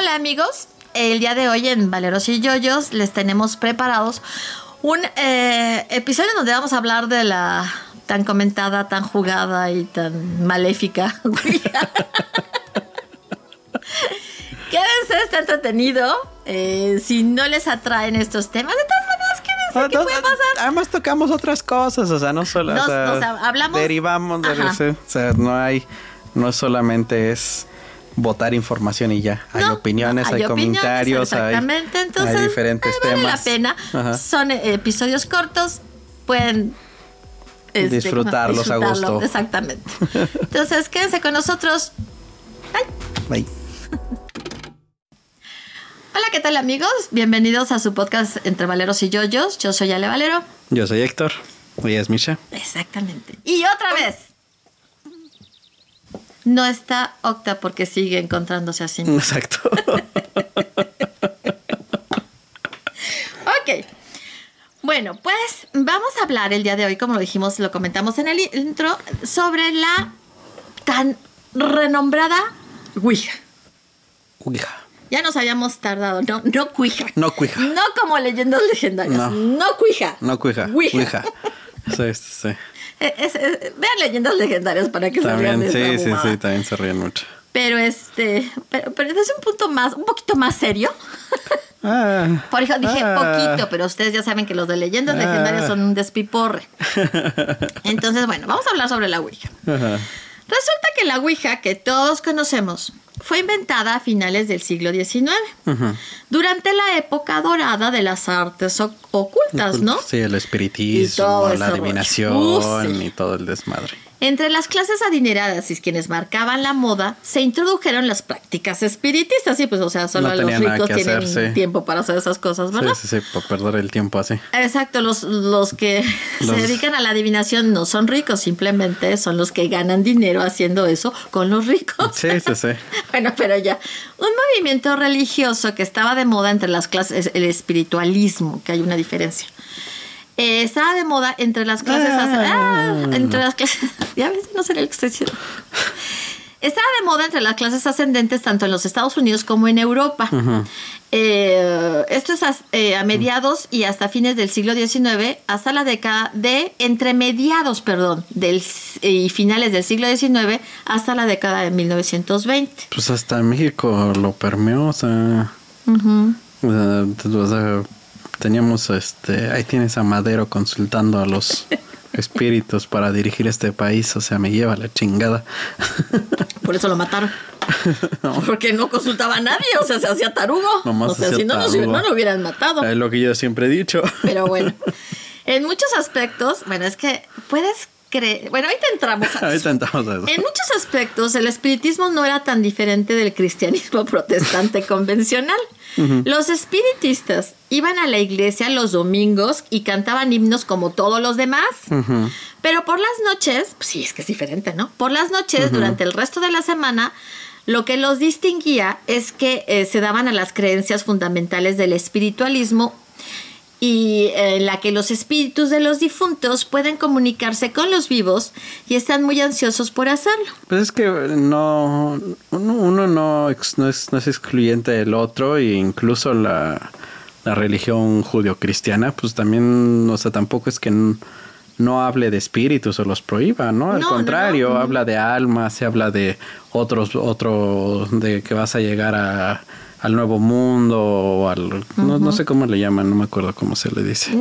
Hola amigos, el día de hoy en Valeros y Yoyos les tenemos preparados un eh, episodio donde vamos a hablar de la tan comentada, tan jugada y tan maléfica. Quédense, está entretenido. Eh, si no les atraen estos temas, de todas maneras, quédense, ¿qué puede pasar? Además tocamos otras cosas, o sea, no solo, Nos- o sea, hablamos- derivamos de o sea, no hay, no solamente es votar información y ya, hay No, opiniones, no, hay, opiniones, comentarios, hay. Entonces, hay diferentes eh, vale temas. la pena. Ajá. Son eh, episodios cortos, pueden este, Disfrutarlos a gusto. Exactamente. Entonces, quédense con nosotros. Bye. Bye. Hola, ¿qué tal amigos? Bienvenidos a su podcast Entre Valeros y Yoyos. Yo soy Ale Valero. Yo soy Héctor, ella es Misha. Exactamente. Y otra vez. No está Octa porque sigue encontrándose así. Exacto. Ok. Bueno, pues vamos a hablar el día de hoy, como lo dijimos, lo comentamos en el intro, sobre la tan renombrada Ouija. Ouija. Ya nos habíamos tardado, no, no Ouija. No cuija. No como leyendas legendarias. No. No, Ouija. No cuija. Ouija. Ouija. Sí, sí, sí. Es- vean leyendas legendarias para que se rían También, de esa sí, sí, sí, también se ríen mucho. Pero este, pero, pero desde un punto más, un poquito más serio. Ah, Por eso dije ah. poquito, pero ustedes ya saben que los de leyendas Ah. legendarias son un despiporre. Entonces, bueno, vamos a hablar sobre la Ouija. Resulta que la Ouija que todos conocemos fue inventada a finales del siglo XIX, durante la época dorada de las artes ocultas, ¿no? Sí, el espiritismo, la adivinación sí. y todo el desmadre. Entre las clases adineradas y quienes marcaban la moda, se introdujeron las prácticas espiritistas. Sí, pues, o sea, solo No los ricos tienen hacer, sí. tiempo para hacer esas cosas, ¿verdad? Sí, sí, sí, para perder el tiempo así. Exacto, los, los que Los- se dedican a la adivinación no son ricos, simplemente son los que ganan dinero haciendo eso con los ricos. Sí, sí, sí. Bueno, pero ya. Un movimiento religioso que estaba de moda entre las clases, el espiritualismo, que hay una diferencia. Eh, estaba de moda entre las clases. Ah. ah, entre las clases. Ya ves, no sé lo que estoy diciendo. Estaba de moda entre las clases ascendentes tanto en los Estados Unidos como en Europa. Eh, esto es eh, a mediados y hasta fines del siglo XIX, hasta la década de, entre mediados, perdón, del, y finales del siglo XIX, hasta la década de 1920. Pues hasta México lo permeó, o sea, Ujú. o sea, t- o sea, teníamos este, ahí tienes a Madero consultando a los espíritus para dirigir este país, o sea, me lleva la chingada. Por eso lo mataron. Porque no consultaba a nadie, o sea, se hacía tarugo. Nomás o sea, si no, no lo hubieran matado. Es lo que yo siempre he dicho. Pero bueno, en muchos aspectos, bueno, es que puedes Bueno, ahorita entramos a eso. Entramos a eso. En muchos aspectos, el espiritismo no era tan diferente del cristianismo protestante convencional. Los espiritistas iban a la iglesia los domingos y cantaban himnos como todos los demás. Pero por las noches, pues sí, es que es diferente, ¿no? Por las noches, durante el resto de la semana, lo que los distinguía es que eh, se daban a las creencias fundamentales del espiritualismo y eh, en la que los espíritus de los difuntos pueden comunicarse con los vivos y están muy ansiosos por hacerlo. Pues es que no, uno, uno no, no, es, no es excluyente del otro e incluso la, la religión judio-cristiana, pues también, o sea, tampoco es que no hable de espíritus o los prohíba, ¿no? Al No, contrario, habla de almas, se habla de otros, otro, de que vas a llegar a, al nuevo mundo o al, no, no sé cómo le llaman, no me acuerdo cómo se le dice.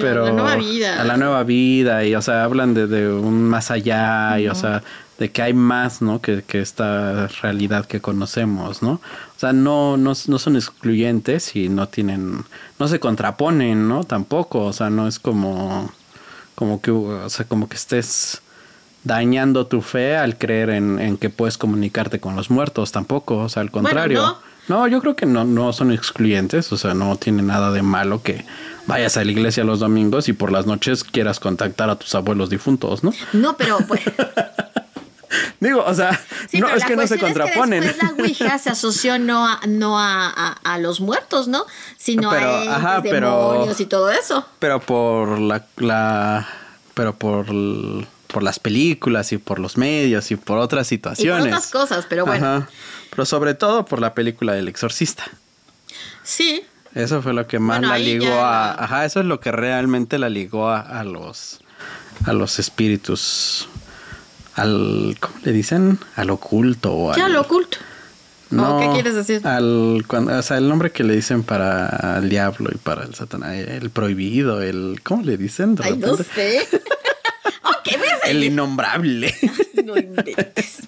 pero la nueva vida. a la nueva vida y o sea hablan de, de un más allá y o sea de que hay más no que, que esta realidad que conocemos no o sea no, no no son excluyentes y no tienen no se contraponen no tampoco o sea no es como como que o sea como que estés dañando tu fe al creer en, en que puedes comunicarte con los muertos tampoco o sea al contrario no. No, yo creo que no, no son excluyentes, o sea, no tiene nada de malo que vayas a la iglesia los domingos y por las noches quieras contactar a tus abuelos difuntos, ¿no? No, pero pues, Digo, o sea, Sí, no es que no se cuestión es que contraponen. la Ouija se asoció no a, no a, a- a los muertos, ¿no? Sino Pero, a entes, ajá, pero- demonios y todo eso. Pero por la, la pero por, por las películas y por los medios y por otras Y por situaciones. otras cosas, pero bueno. Ajá. Pero sobre todo por la película del exorcista. Sí. Eso fue lo que más Bueno, la ligó ya- a... Ajá, eso es lo que realmente la ligó a, a los... A los espíritus... Al... ¿Cómo le dicen? Al oculto. o Ya al- lo oculto. No, ¿O qué quieres decir? Al, cuando, o sea, el nombre que le dicen para el diablo y para el satanás, el prohibido, el... ¿Cómo le dicen? De Ay, no sé. El innombrable. No inventes.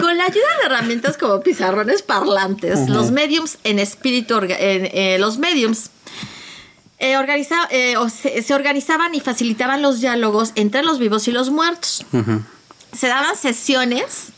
Con la ayuda de herramientas como pizarrones parlantes, los mediums en espíritu, en, eh, los mediums eh, organiza- eh, o se, se organizaban y facilitaban los diálogos entre los vivos y los muertos. Se daban sesiones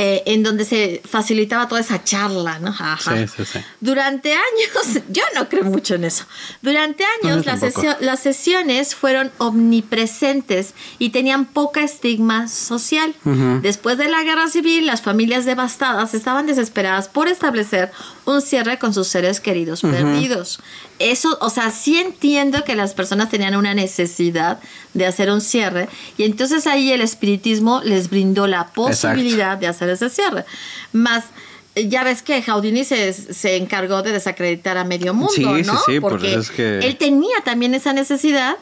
eh, en donde se facilitaba toda esa charla, ¿no? Ajá. Sí, sí, sí. Durante años, yo no creo mucho en eso. Durante años sesio- las sesiones fueron omnipresentes y tenían poca estigma social. Después de la guerra civil, las familias devastadas estaban desesperadas por establecer un cierre con sus seres queridos perdidos. Eso, o sea, sí entiendo que las personas tenían una necesidad de hacer un cierre y entonces ahí el espiritismo les brindó la posibilidad de hacer ese cierre. Más eh, ya ves que Houdini se, se encargó de desacreditar a medio mundo, Sí, sí, ¿no? sí, por Porque eso es que- él tenía también esa necesidad,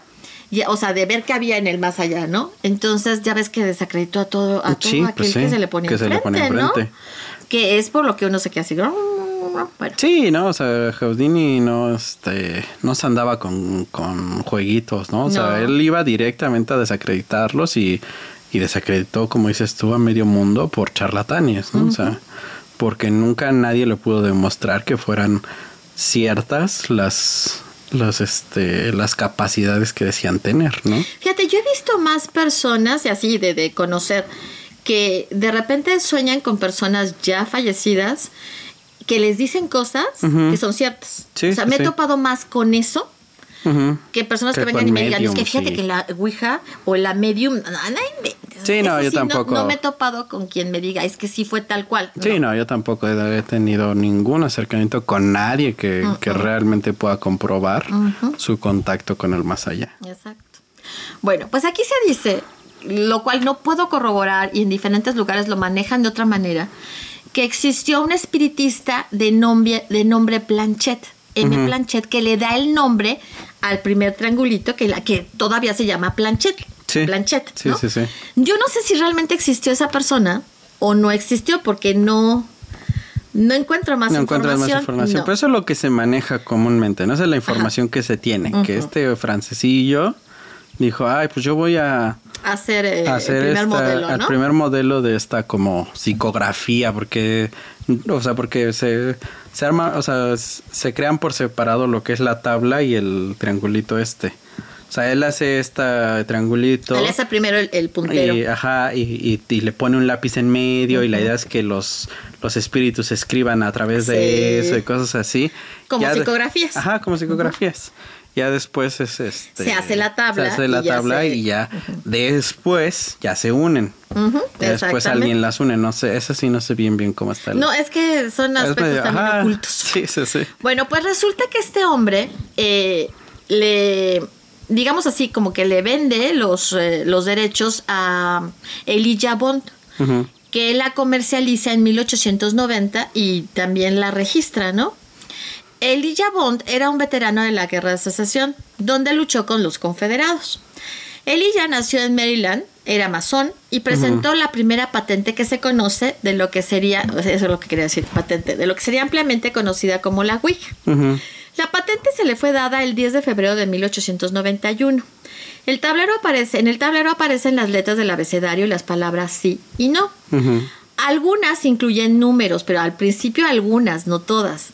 y- o sea, de ver qué había en el más allá, ¿no? Entonces ya ves que desacreditó a todo, a todo Sí, aquel pues sí, que se le pone enfrente, ¿no? Que es por lo que uno se queda así. Bueno, Sí, no, o sea, Houdini no, este, no se andaba con, con jueguitos, ¿no? O sea, él iba directamente a desacreditarlos y, y desacreditó, como dices tú, a medio mundo por charlatanes, ¿no? O sea, porque nunca nadie le pudo demostrar que fueran ciertas las, las, este, las capacidades que decían tener, ¿no? Fíjate, yo he visto más personas, y así de, de conocer, que de repente sueñan con personas ya fallecidas que les dicen cosas que son ciertas. Sí, o sea, sí, me he topado más con eso que personas que, Que vengan y me digan, es que fíjate sí. que la Ouija o la medium, no. Sí, no, yo tampoco. No, me he topado con quien me diga, es que sí fue tal cual. Sí, no, yo tampoco he he tenido ningún acercamiento con nadie que, que realmente pueda comprobar su contacto con el más allá. Exacto. Bueno, pues aquí se dice, lo cual no puedo corroborar y en diferentes lugares lo manejan de otra manera, que existió un espiritista de nombre, de nombre Planchet, M. Planchet, que le da el nombre al primer triangulito que, la, que todavía se llama Planchet. Sí. Planchet, ¿no? sí, sí. Yo no sé si realmente existió esa persona o no existió porque no, no encuentro más no encuentras información. más información. No. Pero eso es lo que se maneja comúnmente, ¿no? Esa es la información que se tiene. Que este francesillo dijo, ay, pues yo voy a hacer, eh, hacer el primer esta- modelo, el ¿no? primer modelo de esta como psicografía, porque, o sea, porque se, se arma, o sea, se crean por separado lo que es la tabla y el triangulito este. O sea, él hace esta triangulito. Él hace primero el, el puntero. Y, ajá, y, y- y le pone un lápiz en medio y la idea es que los, los espíritus escriban a través de eso y cosas así. Como psicografías. ajá, como psicografías. Ya después es este. Se hace la tabla Se hace la y ya tabla se- y ya después ya se unen. Después alguien las une. No sé, eso sí no sé bien bien cómo está. el- No, es que son aspectos medio- también ajá, ocultos. Sí, sí, sí. Bueno, pues resulta que este hombre eh, le, digamos así, como que le vende los, eh, los derechos a Elijah Bond, que la comercializa en 1890 y también la registra, ¿no? Elijah Bond era un veterano de la Guerra de Secesión, donde luchó con los confederados. Elijah nació en Maryland, era masón y presentó la primera patente que se conoce de lo que sería, eso es lo que quería decir, patente, de lo que sería ampliamente conocida como la Ouija. Ujú. La patente se le fue dada el 10 de febrero de 1891. El tablero aparece, en el tablero aparecen las letras del abecedario y las palabras sí y no. Algunas incluyen números, pero al principio algunas, no todas.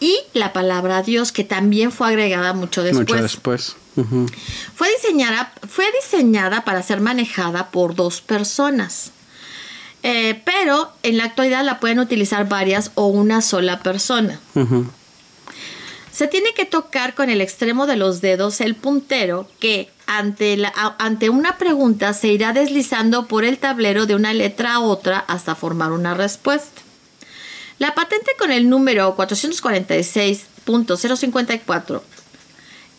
Y la palabra Dios, que también fue agregada mucho después. Mucho después. Fue diseñada, fue diseñada para ser manejada por dos personas. Eh, pero en la actualidad la pueden utilizar varias o una sola persona. Se tiene que tocar con el extremo de los dedos el puntero que ante, la, ante una pregunta se irá deslizando por el tablero de una letra a otra hasta formar una respuesta. La patente con el número 446.054,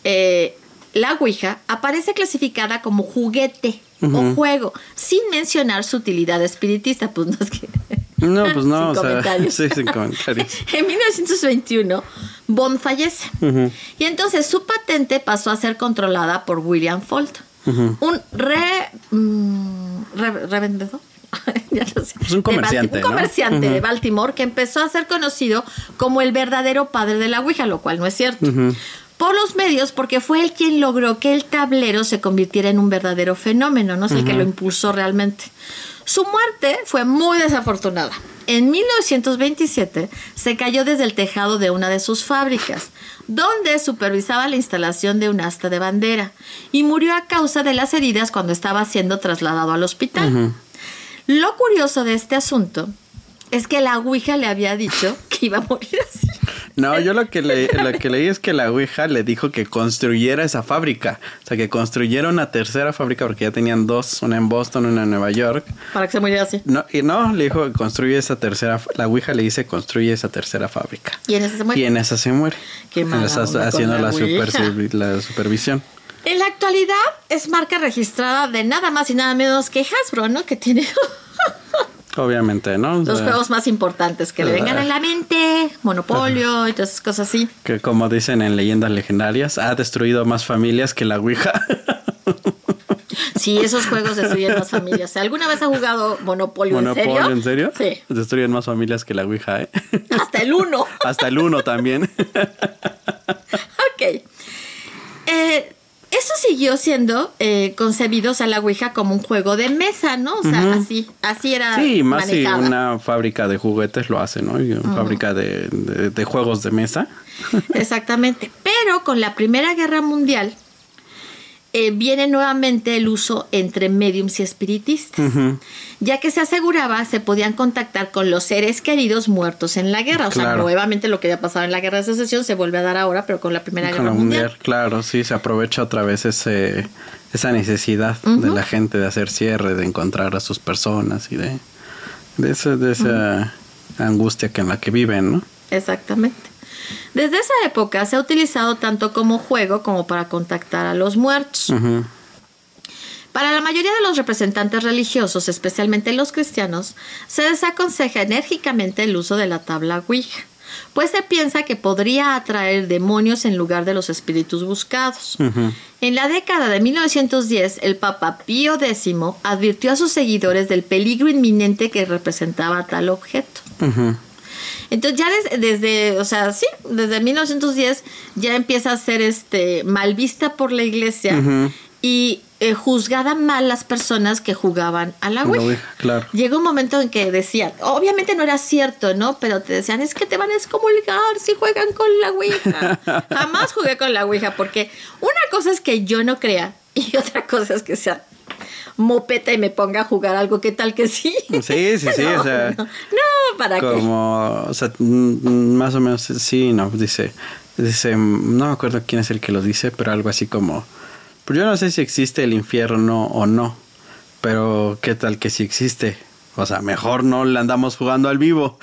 eh, la Ouija, aparece clasificada como juguete o juego, sin mencionar su utilidad espiritista. Pues no es que No, pues no, Sin o sea, comentarios. sí, sin comentarios. En 1921, Bond fallece. Y entonces su patente pasó a ser controlada por William Folt, un re, mm, re- revendedor. Ya no sé. Es un De comerciante, ¿no? Un comerciante de Baltimore que empezó a ser conocido como el verdadero padre de la Ouija, lo cual no es cierto. Por los medios, porque fue él quien logró que el tablero se convirtiera en un verdadero fenómeno, no sé el que lo impulsó realmente. Su muerte fue muy desafortunada. En 1927 se cayó desde el tejado de una de sus fábricas, donde supervisaba la instalación de un asta de bandera, y murió a causa de las heridas cuando estaba siendo trasladado al hospital. Lo curioso de este asunto es que la Ouija le había dicho que iba a morir así. No, yo lo que, le- lo que leí es que la Ouija le dijo que construyera esa fábrica. O sea, que construyera una tercera fábrica porque ya tenían dos, una en Boston, una en Nueva York. Para que se muriera así. No, y no, le dijo que construye esa tercera, la Ouija le dice construye esa tercera fábrica. Y en ese se muere. Y en esa se muere. Qué mala onda haciendo la supersi- la supervisión. En la actualidad es marca registrada de nada más y nada menos que Hasbro, ¿no? Que tiene Obviamente, ¿no? Los juegos más importantes que le vengan a la mente, Monopolio y todas esas cosas así. Que como dicen en leyendas legendarias, ha destruido más familias que la Ouija. Sí, esos juegos destruyen las familias. ¿Alguna vez ha jugado Monopolio, Monopolio, en ¿en serio? serio? Sí. Destruyen más familias que la Ouija, ¿eh? Hasta el uno. Hasta el uno también. Ok. Eh, eso siguió siendo eh, concebido, o sea, la Ouija como un juego de mesa, ¿no? O sea, así, así era Sí, más si manejada. una fábrica de juguetes lo hace, ¿no? Y una fábrica de, de- de juegos de mesa. Exactamente. Pero con la Primera Guerra Mundial eh, viene nuevamente el uso entre mediums y espiritistas, ya que se aseguraba se podían contactar con los seres queridos muertos en la guerra. O sea, nuevamente lo que había pasado en la Guerra de Secesión se vuelve a dar ahora, pero con la Primera Con Guerra la Mundial. mundial, claro, sí, se aprovecha otra vez ese, esa necesidad de la gente de hacer cierre, de encontrar a sus personas y de, de, ese- de esa angustia que en la que viven, ¿no? Exactamente. Desde esa época se ha utilizado tanto como juego como para contactar a los muertos. Para la mayoría de los representantes religiosos, especialmente los cristianos, se desaconseja enérgicamente el uso de la tabla Ouija, pues se piensa que podría atraer demonios en lugar de los espíritus buscados. En la década de 1910, el Papa Pío X advirtió a sus seguidores del peligro inminente que representaba tal objeto. Entonces ya des- desde, o sea, sí, desde 1910 ya empieza a ser este mal vista por la iglesia y eh, juzgada mal las personas que jugaban a la Ouija. Ouija, claro. Llegó un momento en que decían, obviamente no era cierto, ¿no? Pero te decían, es que te van a excomulgar si juegan con la Ouija. Jamás jugué con la Ouija porque una cosa es que yo no crea y otra cosa es que sea mopeta y me ponga a jugar algo que tal que sí. Sí, sí, sí, No, o sea, no, no, ¿para qué? como, o sea, mm, más o menos, sí, no, dice, dice, mm, no me acuerdo quién es el que lo dice, pero algo así como, pues yo no sé si existe el infierno o no, pero qué tal que sí existe. O sea, mejor no le andamos jugando al vivo.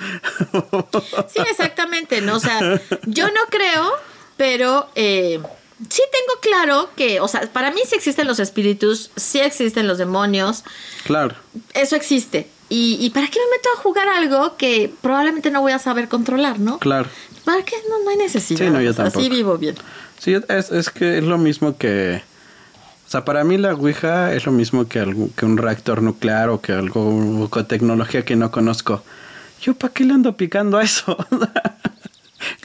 Sí, exactamente, ¿no? O sea, yo no creo, pero eh, sí tengo claro que, o sea, para mí sí existen los espíritus, sí existen los demonios, claro. eso existe. ¿Y, y para qué me meto a jugar algo que probablemente no voy a saber controlar, no? Claro. ¿Para qué? No, no hay necesidad. Sí, no, yo tampoco. Así vivo bien. Sí, es, es que es lo mismo que... O sea, para mí la Ouija es lo mismo que, algo- que un reactor nuclear o que algo con tecnología que no conozco. ¿Yo para qué le ando picando a eso?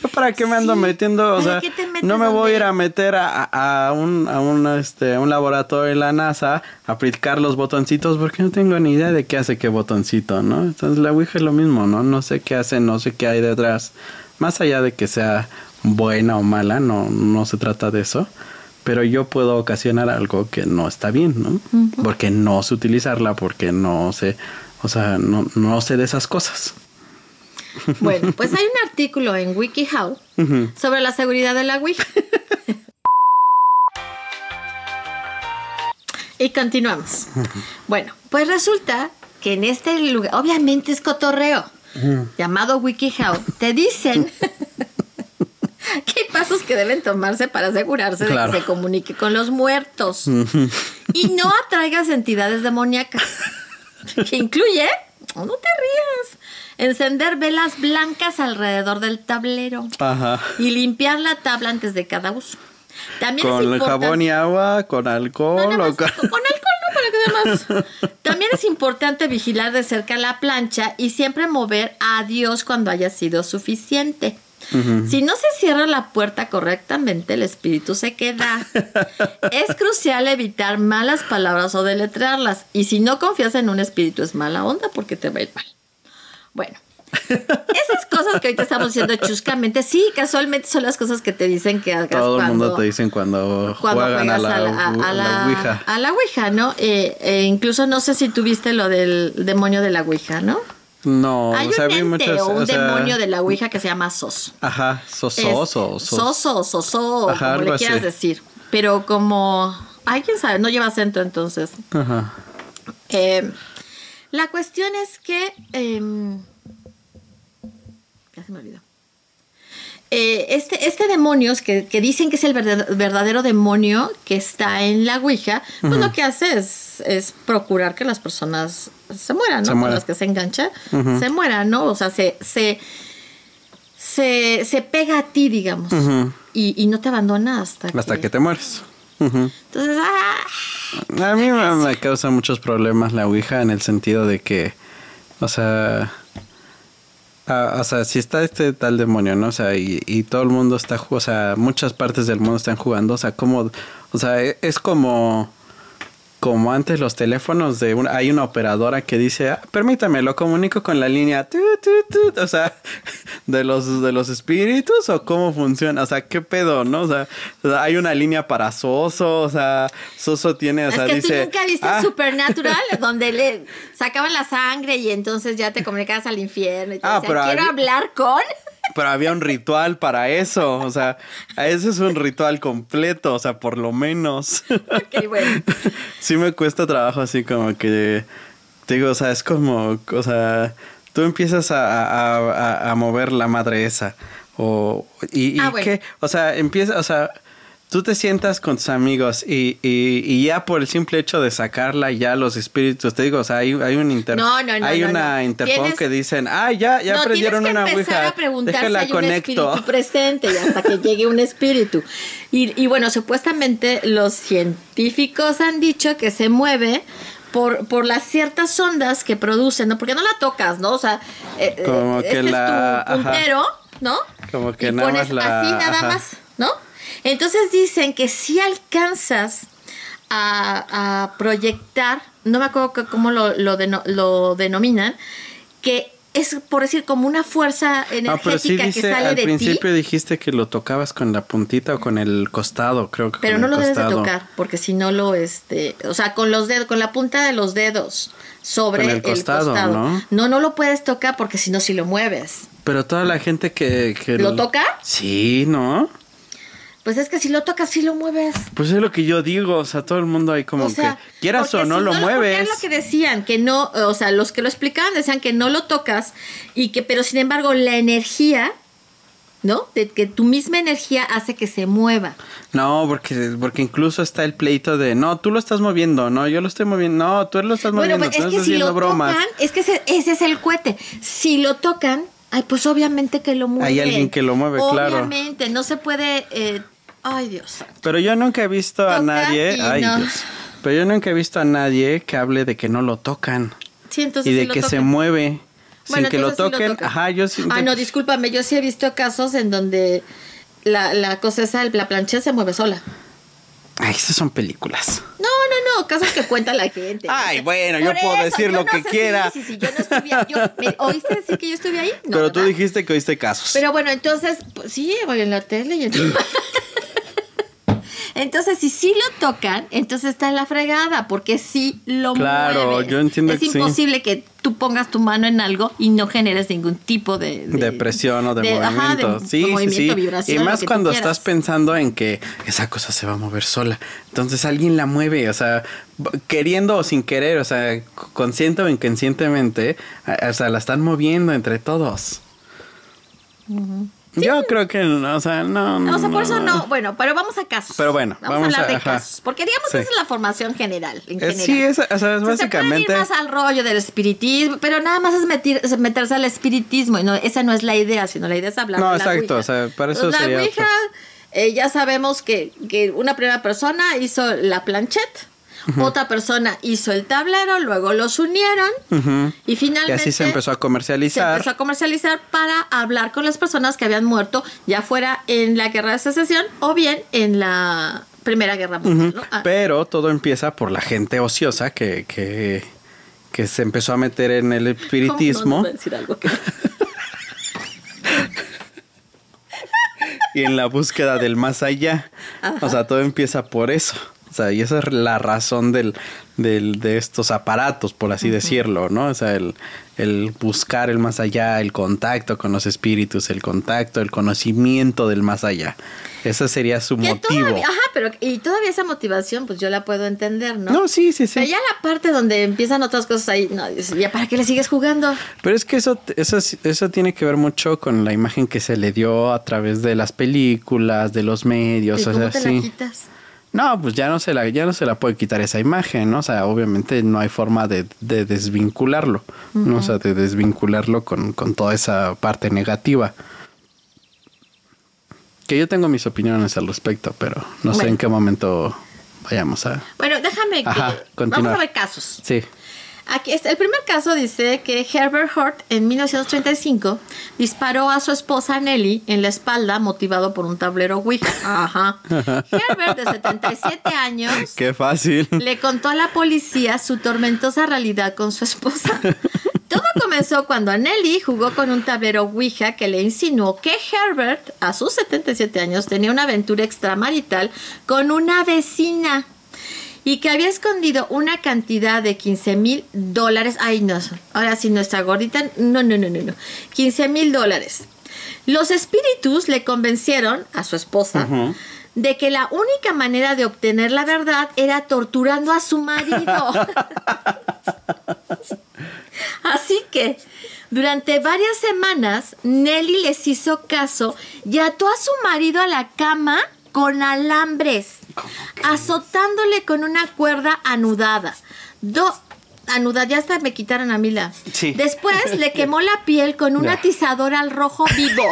¿Yo para qué me ando Sí, metiendo? O ¿para sea, no me voy a ir a meter a, a- un, a, un, este, un laboratorio de la NASA a aplicar los botoncitos porque no tengo ni idea de qué hace qué botoncito, ¿no? Entonces la Ouija es lo mismo, ¿no? No sé qué hace, no sé qué hay detrás. Más allá de que sea buena o mala, no, no se trata de eso. Pero yo puedo ocasionar algo que no está bien, ¿no? Porque no sé utilizarla, porque no sé, o sea, no, no sé de esas cosas. Bueno, pues hay un artículo en WikiHow sobre la seguridad de la Ouija. y continuamos. Bueno, pues resulta que en este lugar, obviamente es cotorreo, llamado WikiHow, te dicen que hay pasos que deben tomarse para asegurarse Claro. de que se comunique con los muertos y no atraigas entidades demoníacas, que incluye, no te rías, encender velas blancas alrededor del tablero Ajá. y limpiar la tabla antes de cada uso. También es Con importante- jabón y agua, con alcohol no, o con... con alcohol no, para que dé más. También es importante vigilar de cerca la plancha y siempre mover a Dios cuando haya sido suficiente. Si no se cierra la puerta correctamente, el espíritu se queda. es crucial evitar malas palabras o deletrearlas. Y si no confías en un espíritu, es mala onda porque te va a ir mal. Bueno, esas cosas que ahorita estamos diciendo chuscamente, sí, casualmente son las cosas que te dicen que hagas Todo el cuando mundo te dicen cuando, cuando juegan a juegas la, a la, a- la Ouija. a la Ouija, ¿no? Eh, eh, incluso no sé si tuviste lo del demonio de la Ouija, ¿no? No, Hay o sea, un ente muchas... o un o sea, demonio de la Ouija que se llama Sos. Ajá, Es- sosos o sos. Soso, como le quieras así. decir. Pero como... Ay, quién sabe, no lleva acento entonces. Ajá. Eh, la cuestión es que... em, ya se me olvidó. Eh, este, este demonio, que, que dicen que es el verdad- verdadero demonio que está en la Ouija, pues lo que hace es, es procurar que las personas se mueran, ¿no? Se Con las que se engancha, se mueran, ¿no? O sea, se, se, se, se pega a ti, digamos, y, y no te abandona hasta, Hasta que te mueres. Entonces, ¡ah! A mí me, causa muchos problemas la Ouija en el sentido de que, o sea, o sea, si está este tal demonio, ¿no? O sea, y, y todo el mundo está, o sea, muchas partes del mundo están jugando, o sea, como, o sea, e- es como, como antes los teléfonos de una, hay una operadora que dice, "Ah, permítame, lo comunico con la línea, tu, tu, tu", o sea, de los, de los espíritus o cómo funciona, o sea, qué pedo, ¿no? O sea, hay una línea para Soso, o sea, Soso tiene, o sea, es que dice... tú nunca viste "Ah, Supernatural, donde le sacaban la sangre y entonces ya te comunicabas al infierno y te Ah, decían, pero quiero hablar con... Pero había un ritual para eso, o sea, ese es un ritual completo, o sea, por lo menos. Ok, bueno. sí me cuesta trabajo así como que, te digo, o sea, es como, o sea, tú empiezas a, a- a- a mover la madre esa, o, y, y Ah, bueno. qué, o sea, empieza, o sea, tú te sientas con tus amigos y, y, y ya por el simple hecho de sacarla, ya los espíritus, te digo, o sea, hay, hay un inter, No, no, no, hay una interfón que dicen, ah, ya, ya no, prendieron tienes que una ouija, a preguntar si déjala hay un conecto. espíritu presente y hasta que llegue un espíritu. Y, y bueno, supuestamente los científicos han dicho que se mueve por, por las ciertas ondas que producen, ¿no? Porque no la tocas, ¿no? O sea, eh, Como eh, que este la- es tu ajá. puntero, ¿no? Como que y nada pones más la- así nada ajá. más, ¿no? Entonces dicen que si alcanzas a, a proyectar, no me acuerdo que- cómo lo, lo, deno- lo denominan, que es por decir como una fuerza Ah, pero sí energética que dice, sale al de ti, principio dijiste que lo tocabas con la puntita o con el costado, creo que pero no lo debes de costado. tocar, porque si no lo, este, o sea, con los dedos, con la punta de los dedos sobre Con el el costado, costado. ¿no? no, no lo puedes tocar porque si no, si lo mueves. Pero toda la gente que... que ¿Lo toca? Sí, ¿no? Pues es que si lo tocas, sí lo mueves. Pues es lo que yo digo, o sea, todo el mundo ahí como O sea, que quieras o no si lo porque mueves. Es lo que decían, que no, o sea, los que lo explicaban decían que no lo tocas y que, pero sin embargo, la energía, ¿no? De que tu misma energía hace que se mueva. No, porque, porque incluso está el pleito de, no, tú lo estás moviendo, no, yo lo estoy moviendo, no, tú lo estás Bueno, moviendo, pues tú es estás que si haciendo lo bromas. tocan, es que ese, ese es el cohete. Si lo tocan, ay, pues obviamente que lo mueven. Hay alguien que lo mueve, claro. Obviamente, no se puede, eh, ay Dios. Pero yo nunca he visto a Toca nadie, y ay no. Dios, pero yo nunca he visto a nadie que hable de que no lo tocan Sí, entonces y de sí lo que se tocan. mueve Bueno, sin que lo entonces sí toquen. tocan. Ajá, yo siento Ah, no, discúlpame, yo sí he visto casos en donde la, la cosa esa, la plancha se mueve sola. Ay, esas son películas. No, no, no, casos que cuenta la gente. Ay, bueno, yo puedo decir lo que sé, quiera. Sí, sí, sí, yo no estuve ahí. Yo, ¿me ¿Oíste decir que yo estuve ahí? No, pero tú ¿verdad? dijiste que oíste casos. Pero bueno, entonces, pues, sí, voy en la tele y entonces... Entonces, si sí lo tocan, entonces está en la fregada, porque sí lo Claro, mueves. yo entiendo Es que sí. imposible que tú pongas tu mano en algo y no generes ningún tipo de... de presión o de, movimiento. sí, sí, movimiento, sí. y más cuando estás pensando en que esa cosa se va a mover sola. Entonces alguien la mueve, o sea, queriendo o sin querer, o sea, consciente o inconscientemente, o sea, la están moviendo entre todos. Yo creo que, o sea, no. No, o sea, por eso no. Bueno, pero vamos a casos. Pero bueno, vamos, vamos a hablar a- de ajá. casos. Porque digamos que Sí. esa es la formación general. En Eh, general. sí, es, o sea, es básicamente. Se ir más al rollo del espiritismo, pero nada más es, metir- es meterse al espiritismo. Y no, esa no es la idea, sino la idea es hablar No, de la exacto, Ouija. o sea, para eso Entonces, sería La Ouija, eh, ya sabemos que, que una primera persona hizo la planchette, otra persona hizo el tablero, luego los unieron y Y finalmente así se empezó a se comercializar. empezó a comercializar para hablar con las personas que habían muerto, ya fuera en la guerra de secesión o bien en la Primera Guerra Mundial. ¿no? Ah, Pero todo empieza por la gente ociosa que, que, que se empezó a meter en el ¿cómo no espiritismo a decir algo que- y en la búsqueda del más allá. O sea, todo empieza por eso. Sea, y esa es la razón del, del, de estos aparatos, por así decirlo, ¿no? O sea, el, el buscar el más allá, el contacto con los espíritus, el contacto, el conocimiento del más allá. Ese sería su que motivo. todavía- ajá, pero y todavía esa motivación, pues yo la puedo entender, ¿no? No, sí, sí, sí. Pero ya la parte donde empiezan otras cosas ahí, no, ¿ya para qué le sigues jugando? Pero es que eso, eso, eso tiene que ver mucho con la imagen que se le dio a través de las películas, de los medios, ¿Y o cómo sea, te sí. la quitas? No, pues ya no se la, ya no se la puede quitar esa imagen, ¿no? O sea, obviamente no hay forma de, de desvincularlo, ¿no? O sea, de desvincularlo con, con toda esa parte negativa. Que yo tengo mis opiniones al respecto, pero no sé en qué momento vayamos a. Bueno, déjame que Ajá, vamos a ver casos. Sí. Aquí está, el primer caso dice que Herbert Hurt en 1935 disparó a su esposa Nelly en la espalda motivado por un tablero Ouija. Ajá. Herbert, de 77 años, Qué fácil. le contó a la policía su tormentosa realidad con su esposa. Todo comenzó cuando Nelly jugó con un tablero Ouija que le insinuó que Herbert, a sus 77 años, tenía una aventura extramarital con una vecina y que había escondido una cantidad de 15 mil dólares. Ay, no, ahora sí, nuestra gordita, no, no, no, no, no. 15 mil dólares. Los espíritus le convencieron a su esposa de que la única manera de obtener la verdad era torturando a su marido. Así que durante varias semanas Nelly les hizo caso y ató a su marido a la cama con alambres, azotándole con una cuerda anudada. Do anudada, ya hasta me quitaron a mí la. Sí. Después le quemó la piel con un Ya. atizador al rojo vivo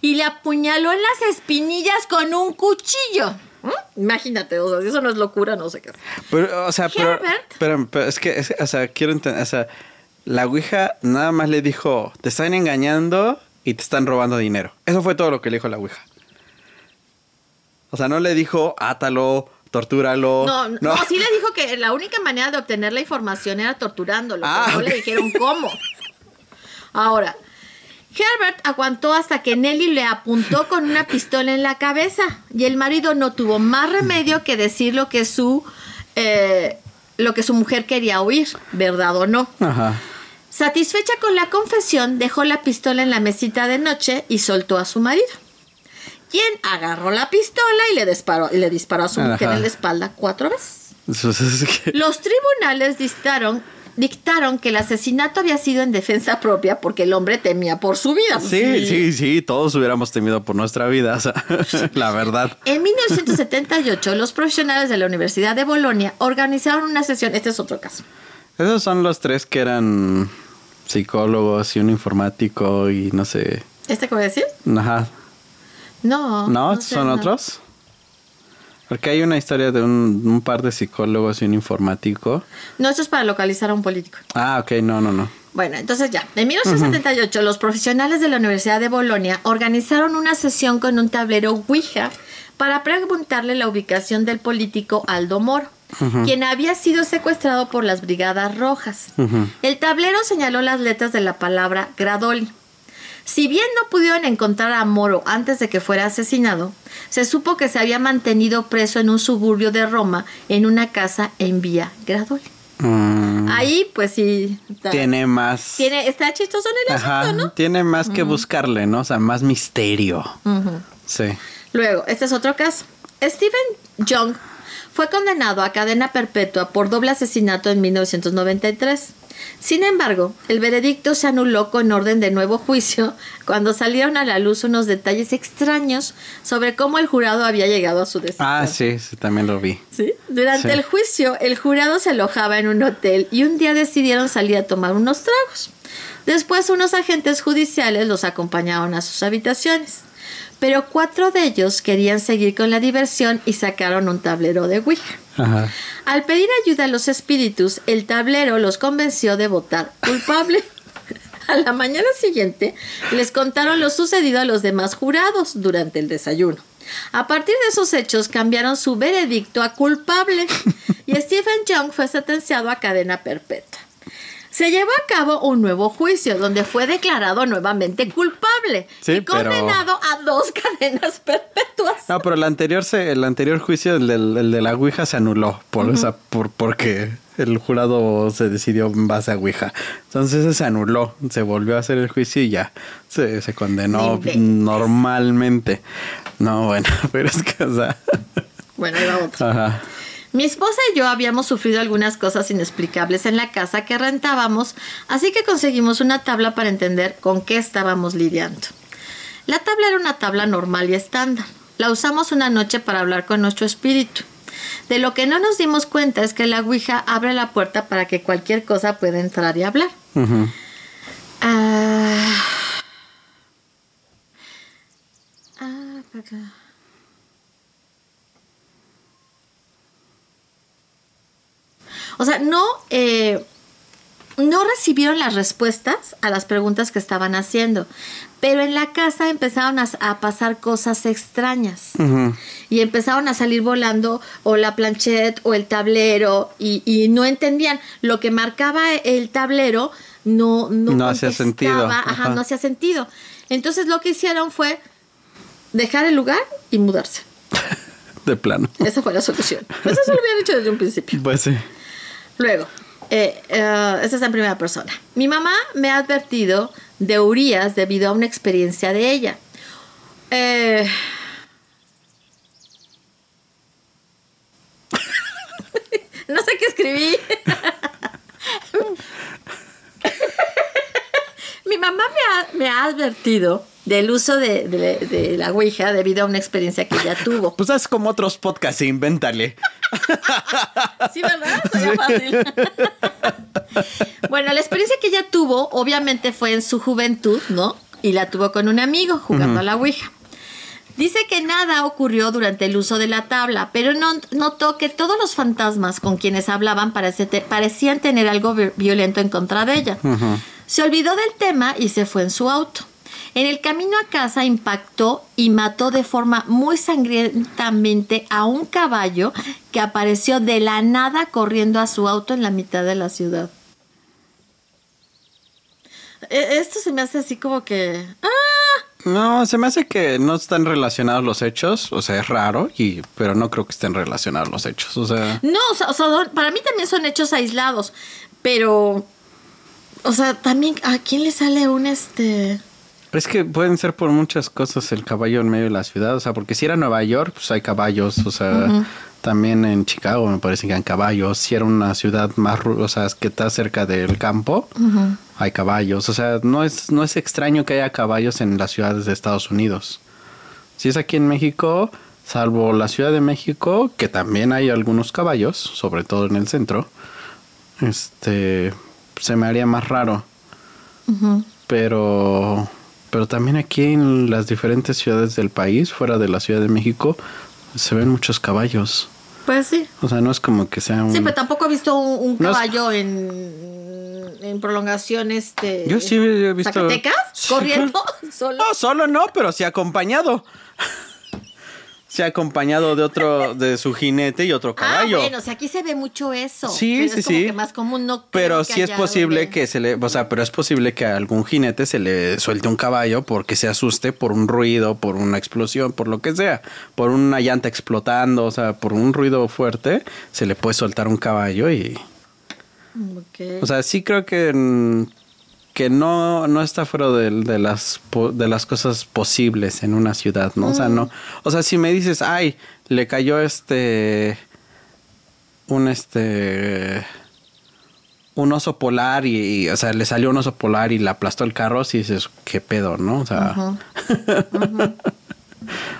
y le apuñaló en las espinillas con un cuchillo. ¿Mm? Imagínate, o sea, eso no es locura, no sé qué. Pero, o sea, pero, pero es que, es- o sea, quiero entender, o sea, la Ouija nada más le dijo, te están engañando y te están robando dinero. Eso fue todo lo que le dijo la Ouija. O sea, no le dijo, átalo, tortúralo. No, no, no, sí le dijo que la única manera de obtener la información era torturándolo, Ah, pero no le dijeron cómo. Ahora, Herbert aguantó hasta que Nelly le apuntó con una pistola en la cabeza y el marido no tuvo más remedio que decir lo que su eh, lo que su mujer quería oír, verdad o no. Ajá. Satisfecha con la confesión, dejó la pistola en la mesita de noche y soltó a su marido. Quien agarró la pistola y le disparó, y le disparó a su mujer en la espalda cuatro veces. Que- Los tribunales dictaron, dictaron que el asesinato había sido en defensa propia porque el hombre temía por su vida. Sí, sí, sí, todos hubiéramos temido por nuestra vida, o sea, la verdad. En 1978, los profesionales de la Universidad de Bolonia organizaron una sesión. Este es otro caso. Esos son los tres que eran psicólogos y un informático y no sé. ¿Este qué voy a decir? Ajá. No. ¿No? sé, ¿Son no. otros? Porque hay una historia de un, un par de psicólogos y un informático. No, esto es para localizar a un político. Ah, ok, no, no, no. Bueno, entonces ya. En 1978, los profesionales de la Universidad de Bolonia organizaron una sesión con un tablero Ouija para preguntarle la ubicación del político Aldo Moro, quien había sido secuestrado por las Brigadas Rojas. El tablero señaló las letras de la palabra Gradoli. Si bien no pudieron encontrar a Moro antes de que fuera asesinado, se supo que se había mantenido preso en un suburbio de Roma en una casa en Vía Gradoli. Mm, Ahí, pues sí. está- tiene más. tiene, está chistoso en el Ajá, asunto, ¿no? tiene más que buscarle, ¿no? O sea, más misterio. Sí. Luego, este es otro caso. Stephen Young fue condenado a cadena perpetua por doble asesinato en 1993. Sin embargo, el veredicto se anuló con orden de nuevo juicio cuando salieron a la luz unos detalles extraños sobre cómo el jurado había llegado a su decisión. Ah, sí, sí también lo vi. ¿Sí? Durante Sí. el juicio, el jurado se alojaba en un hotel y un día decidieron salir a tomar unos tragos. Después, unos agentes judiciales los acompañaron a sus habitaciones. Pero cuatro de ellos querían seguir con la diversión y sacaron un tablero de Ouija. Ajá. Al pedir ayuda a los espíritus, el tablero los convenció de votar culpable. A la mañana siguiente les contaron lo sucedido a los demás jurados durante el desayuno. A partir de esos hechos cambiaron su veredicto a culpable y Stephen Young fue sentenciado a cadena perpetua. Se llevó a cabo un nuevo juicio donde fue declarado nuevamente culpable Sí, y pero- condenado a dos cadenas perpetuas. No, pero el anterior se, el anterior juicio, el, del, el de la Ouija, se anuló por esa, por, porque el jurado se decidió en base a Ouija. Entonces se anuló, se volvió a hacer el juicio y ya se, se condenó inventes. normalmente. No, bueno, pero es que, o sea, Bueno, ahí va otro. ajá. Mi esposa y yo habíamos sufrido algunas cosas inexplicables en la casa que rentábamos, así que conseguimos una tabla para entender con qué estábamos lidiando. La tabla era una tabla normal y estándar. La usamos una noche para hablar con nuestro espíritu. De lo que no nos dimos cuenta es que la Ouija abre la puerta para que cualquier cosa pueda entrar y hablar. Ujú. Ah. Ah, para acá. O sea, no, eh, no recibieron las respuestas a las preguntas que estaban haciendo, pero en la casa empezaron a, a pasar cosas extrañas. Y empezaron a salir volando o la planchette o el tablero y, y no entendían. Lo que marcaba el tablero no no, No hacía contestaba, sentido, ajá, ajá. no hacía sentido. Entonces lo que hicieron fue dejar el lugar y mudarse. De plano. esa fue la solución. Pues eso lo habían hecho desde un principio. Pues sí. Luego, eh, eh, esta es en primera persona. Mi mamá me ha advertido de Urias debido a una experiencia de ella. Eh, no sé qué escribí. Mi mamá me ha, me ha advertido del uso de, de- de la Ouija debido a una experiencia que ella tuvo. Pues es como otros podcasts, invéntale. Sí, ¿verdad? Sería fácil. bueno, la experiencia que ella tuvo, obviamente, fue en su juventud, ¿no? Y la tuvo con un amigo jugando a la Ouija. Dice que nada ocurrió durante el uso de la tabla, pero no- notó que todos los fantasmas con quienes hablaban parecían tener algo vi- violento en contra de ella. Se olvidó del tema y se fue en su auto. En el camino a casa impactó y mató de forma muy sangrientamente a un caballo que apareció de la nada corriendo a su auto en la mitad de la ciudad. E- Esto se me hace así como que... ¡Ah! No, se me hace que no están relacionados los hechos. O sea, es raro, y, pero no creo que estén relacionados los hechos. O sea, No, o sea, o sea, para mí también son hechos aislados, pero... O sea, también, ¿a quién le sale un este...? Es que pueden ser por muchas cosas el caballo en medio de la ciudad. O sea, porque si era Nueva York, pues hay caballos. O sea, también en Chicago me parece que hay caballos. Si era una ciudad más, o sea, que está cerca del campo, hay caballos. O sea, no es, no es extraño que haya caballos en las ciudades de Estados Unidos. Si es aquí en México, salvo la Ciudad de México, que también hay algunos caballos, sobre todo en el centro, este, se me haría más raro. Pero, pero también aquí en las diferentes ciudades del país, fuera de la Ciudad de México, se ven muchos caballos. Pues sí. O sea, no es como que sea un... Sí, pero tampoco he visto un, un No es- caballo en, en prolongación, este... Yo sí he visto- ¿Zacatecas? Sí, ¿Corriendo? ¿Solo? No, solo no, pero sí acompañado. Se ha acompañado de otro, de su jinete y otro caballo. Ah, bueno, o sea, aquí se ve mucho eso. Sí, pero sí, es como sí. que más común no Pero sí es posible donde- que se le, o sea, pero es posible que a algún jinete se le suelte un caballo porque se asuste por un ruido, por una explosión, por lo que sea, por una llanta explotando, o sea, por un ruido fuerte, se le puede soltar un caballo y, Ok. o sea, sí creo que que no, no está fuera de, de las de las cosas posibles en una ciudad, ¿no? O sea, no, o sea, si me dices, ay, le cayó este un este un oso polar y, o sea, le salió un oso polar y le aplastó el carro, sí dices, qué pedo, ¿no? O sea,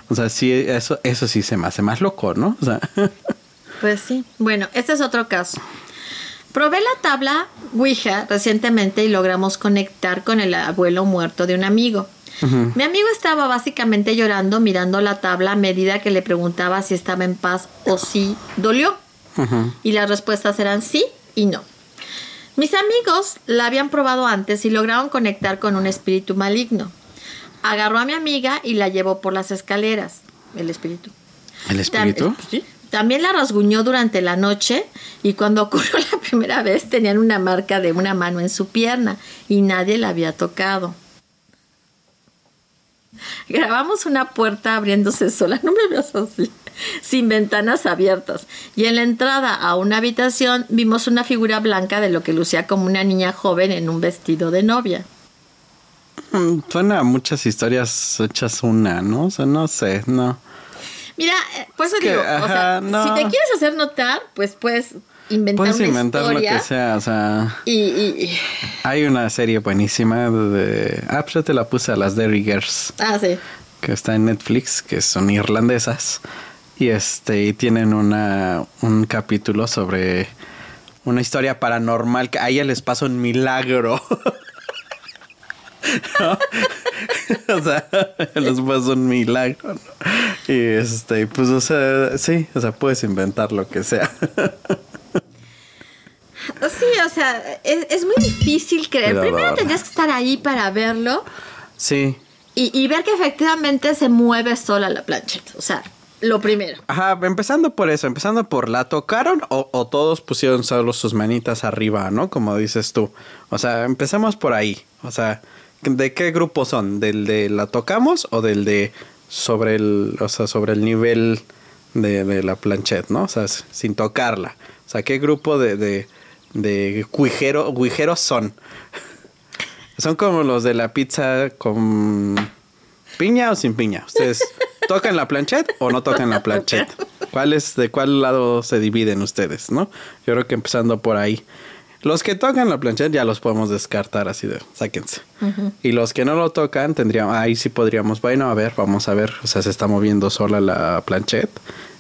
o sea, sí, eso, eso sí se me hace más loco, ¿no? O sea, Pues sí. Bueno, este es otro caso. Probé la tabla Ouija recientemente y logramos conectar con el abuelo muerto de un amigo. Mi amigo estaba básicamente llorando mirando la tabla a medida que le preguntaba si estaba en paz o si dolió. Y las respuestas eran sí y no. Mis amigos la habían probado antes y lograron conectar con un espíritu maligno. Agarró a mi amiga y la llevó por las escaleras. El espíritu. ¿el espíritu? Tam- sí. También la rasguñó durante la noche y cuando ocurrió la primera vez tenían una marca de una mano en su pierna y nadie la había tocado. Grabamos una puerta abriéndose sola, no me veas así, sin ventanas abiertas. Y en la entrada a una habitación vimos una figura blanca de lo que lucía como una niña joven en un vestido de novia. Mm, Suena muchas historias hechas una, ¿no? O sea, no sé, no. Mira, eh, por eso Es que, digo, o sea, no. si te quieres hacer notar, pues puedes inventar Puedes una inventar historia lo que sea, o sea, y, hay una serie buenísima de... Ah, pues te la puse a las Derry Girls. ah, sí. que está en Netflix, que son irlandesas, y este, y tienen una, un capítulo sobre una historia paranormal que a ella les pasa un milagro. ¿No? o sea, les pasa un milagro. ¿no? Y este, pues, o sea, sí, o sea, puedes inventar lo que sea. Sí, o sea, es, es muy difícil creer. Primero tendrías que estar ahí para verlo sí. y, y ver que efectivamente se mueve sola la plancheta. O sea, lo primero. Ajá, empezando por eso, empezando por la tocaron o, o todos pusieron solo sus manitas arriba, ¿no? Como dices tú. O sea, empezamos por ahí. O sea, ¿de qué grupo son? ¿Del de la tocamos o del de sobre el, o sea, sobre el nivel de, de la planchette, ¿no? O sea, sin tocarla. O sea, ¿qué grupo de, de, de guijero- guijeros son? Son como los de la pizza con piña o sin piña. ¿Ustedes tocan la planchette o no tocan la planchette? ¿Cuál es, de cuál lado se dividen ustedes, no? Yo creo que empezando por ahí. Los que tocan la planchette ya los podemos descartar así de, sáquense. Y los que no lo tocan tendríamos, ahí sí podríamos, bueno, a ver, vamos a ver, o sea, se está moviendo sola la planchette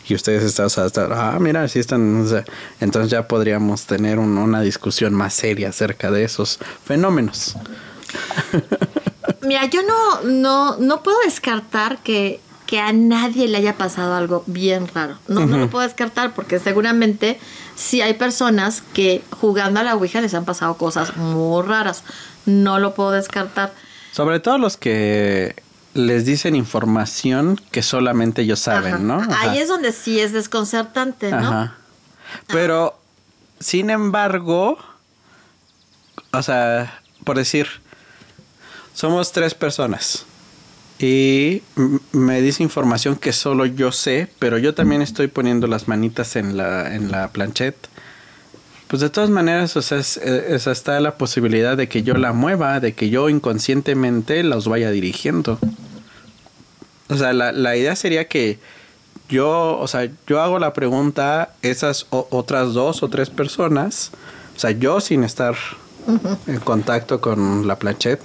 y ustedes están, o sea, están- ah, mira, sí están, o sea, entonces ya podríamos tener un- una discusión más seria acerca de esos fenómenos. Mira, yo no, no, no puedo descartar que, que a nadie le haya pasado algo bien raro. No, no lo puedo descartar porque seguramente sí hay personas que jugando a la Ouija les han pasado cosas muy raras. No lo puedo descartar. Sobre todo los que les dicen información que solamente ellos saben, Ajá. ¿no? Ajá. Ahí es donde sí es desconcertante, ¿no? Ajá. Pero, sin embargo, o sea, por decir, somos tres personas y me dice información que solo yo sé, pero yo también estoy poniendo las manitas en la, en la planchette. Pues de todas maneras, o sea, es- eh, esa está la posibilidad de que yo la mueva, de que yo inconscientemente los vaya dirigiendo. O sea, la, la idea sería que yo, o sea, yo hago la pregunta, esas o- otras dos o tres personas, o sea, yo sin estar en contacto con la planchette,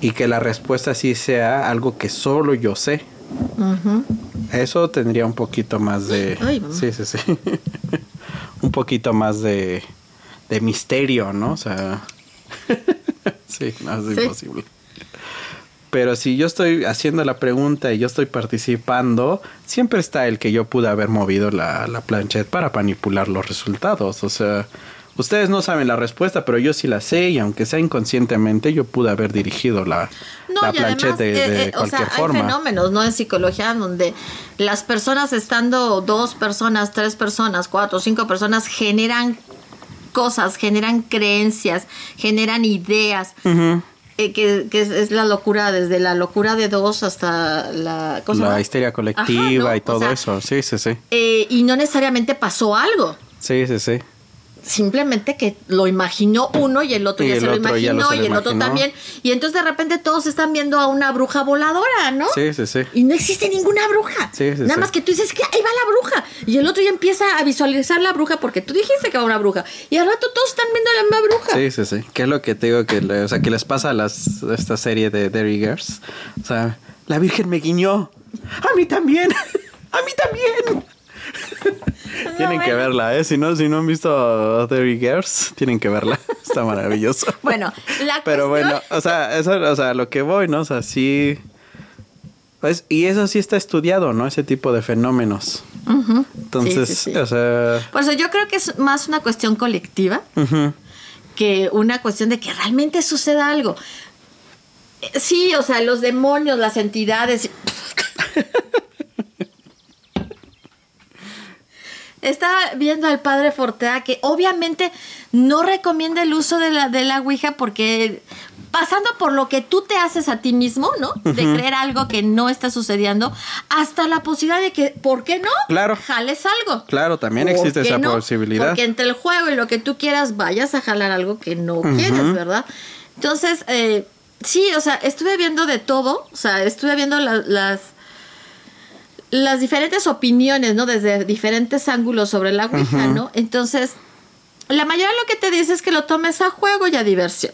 y que la respuesta sí sea algo que solo yo sé. Eso tendría un poquito más de... Ay, sí, sí, sí. un poquito más de, de misterio, ¿no? O sea... sí, no es Sí. imposible. Pero si yo estoy haciendo la pregunta y yo estoy participando, siempre está el que yo pude haber movido la, la planchette para manipular los resultados. O sea, ustedes no saben la respuesta, pero yo sí la sé y aunque sea inconscientemente, yo pude haber dirigido la, No, la además, de, eh, de eh, o cualquier sea, forma. hay fenómenos, ¿no? En psicología donde las personas estando dos personas, tres personas, cuatro, cinco personas generan cosas, generan creencias, generan ideas. Eh, que, que es, es la locura, desde la locura de dos hasta la... ¿cómo se La histeria colectiva Ajá, ¿no? y O todo sea, eso. Sí, sí, sí. eh, y no necesariamente pasó algo. Sí, sí, sí. Simplemente que lo imaginó uno y el otro Y ya el se lo otro lo imaginó se y el otro también. Y entonces de repente todos están viendo a una bruja voladora, ¿no? Sí, sí, sí. Y no existe ninguna bruja. Sí, sí, Nada sí. más que tú dices que ahí va la bruja. Y el otro ya empieza a visualizar la bruja porque tú dijiste que va una bruja. Y al rato todos están viendo a la misma bruja. Sí, sí, sí. ¿Qué es lo que te digo que, le- o sea, que les pasa a las, a esta serie de Derry Girls? O sea, la Virgen me guiñó. A mí también. A mí también. tienen que verla, ¿eh? Si no, si no han visto Derry Girls, tienen que verla. Está maravilloso. Bueno, la Pero cuestión- bueno, o sea, eso, o sea, lo que voy, ¿no? O sea, sí. Pues, y eso sí está estudiado, ¿no? Ese tipo de fenómenos. Entonces, Sí, sí, sí. o sea. Por eso yo creo que es más una cuestión colectiva que una cuestión de que realmente suceda algo. Eh, Sí, o sea, los demonios, las entidades. Estaba viendo al padre Fortea que obviamente no recomienda el uso de la, de la Ouija porque pasando por lo que tú te haces a ti mismo, ¿no? De creer algo que no está sucediendo, hasta la posibilidad de que, ¿por qué no? Claro. Jales algo. Claro, también ¿Por existe esa no? posibilidad. Porque entre el juego y lo que tú quieras vayas a jalar algo que no quieres, ¿verdad? Entonces, eh, sí, o sea, estuve viendo de todo, o sea, estuve viendo la- las las diferentes opiniones, ¿no? Desde diferentes ángulos sobre la Ouija, ¿no? Entonces, la mayoría lo que te dice es que lo tomes a juego y a diversión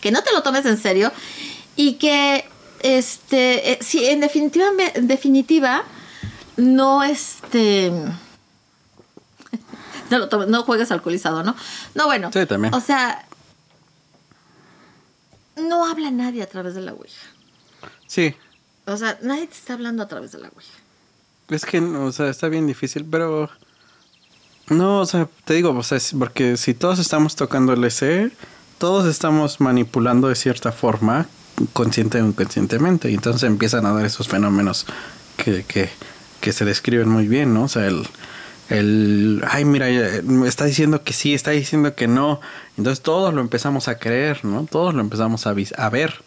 que no te lo tomes en serio y que este eh, sí en definitiva en definitiva no este no lo tomes- no juegues alcoholizado no no bueno Sí, también. o sea no habla nadie a través de la ouija Sí, o sea nadie te está hablando a través de la ouija Es que, o sea, está bien difícil, pero... No, o sea, te digo, o sea, porque si todos estamos tocando el EC, todos estamos manipulando de cierta forma, consciente o inconscientemente, y entonces empiezan a dar esos fenómenos que, que, que se describen muy bien, ¿no? O sea, el, el, ay, mira, está diciendo que sí, está diciendo que no, entonces todos lo empezamos a creer, ¿no? Todos lo empezamos a, a ver.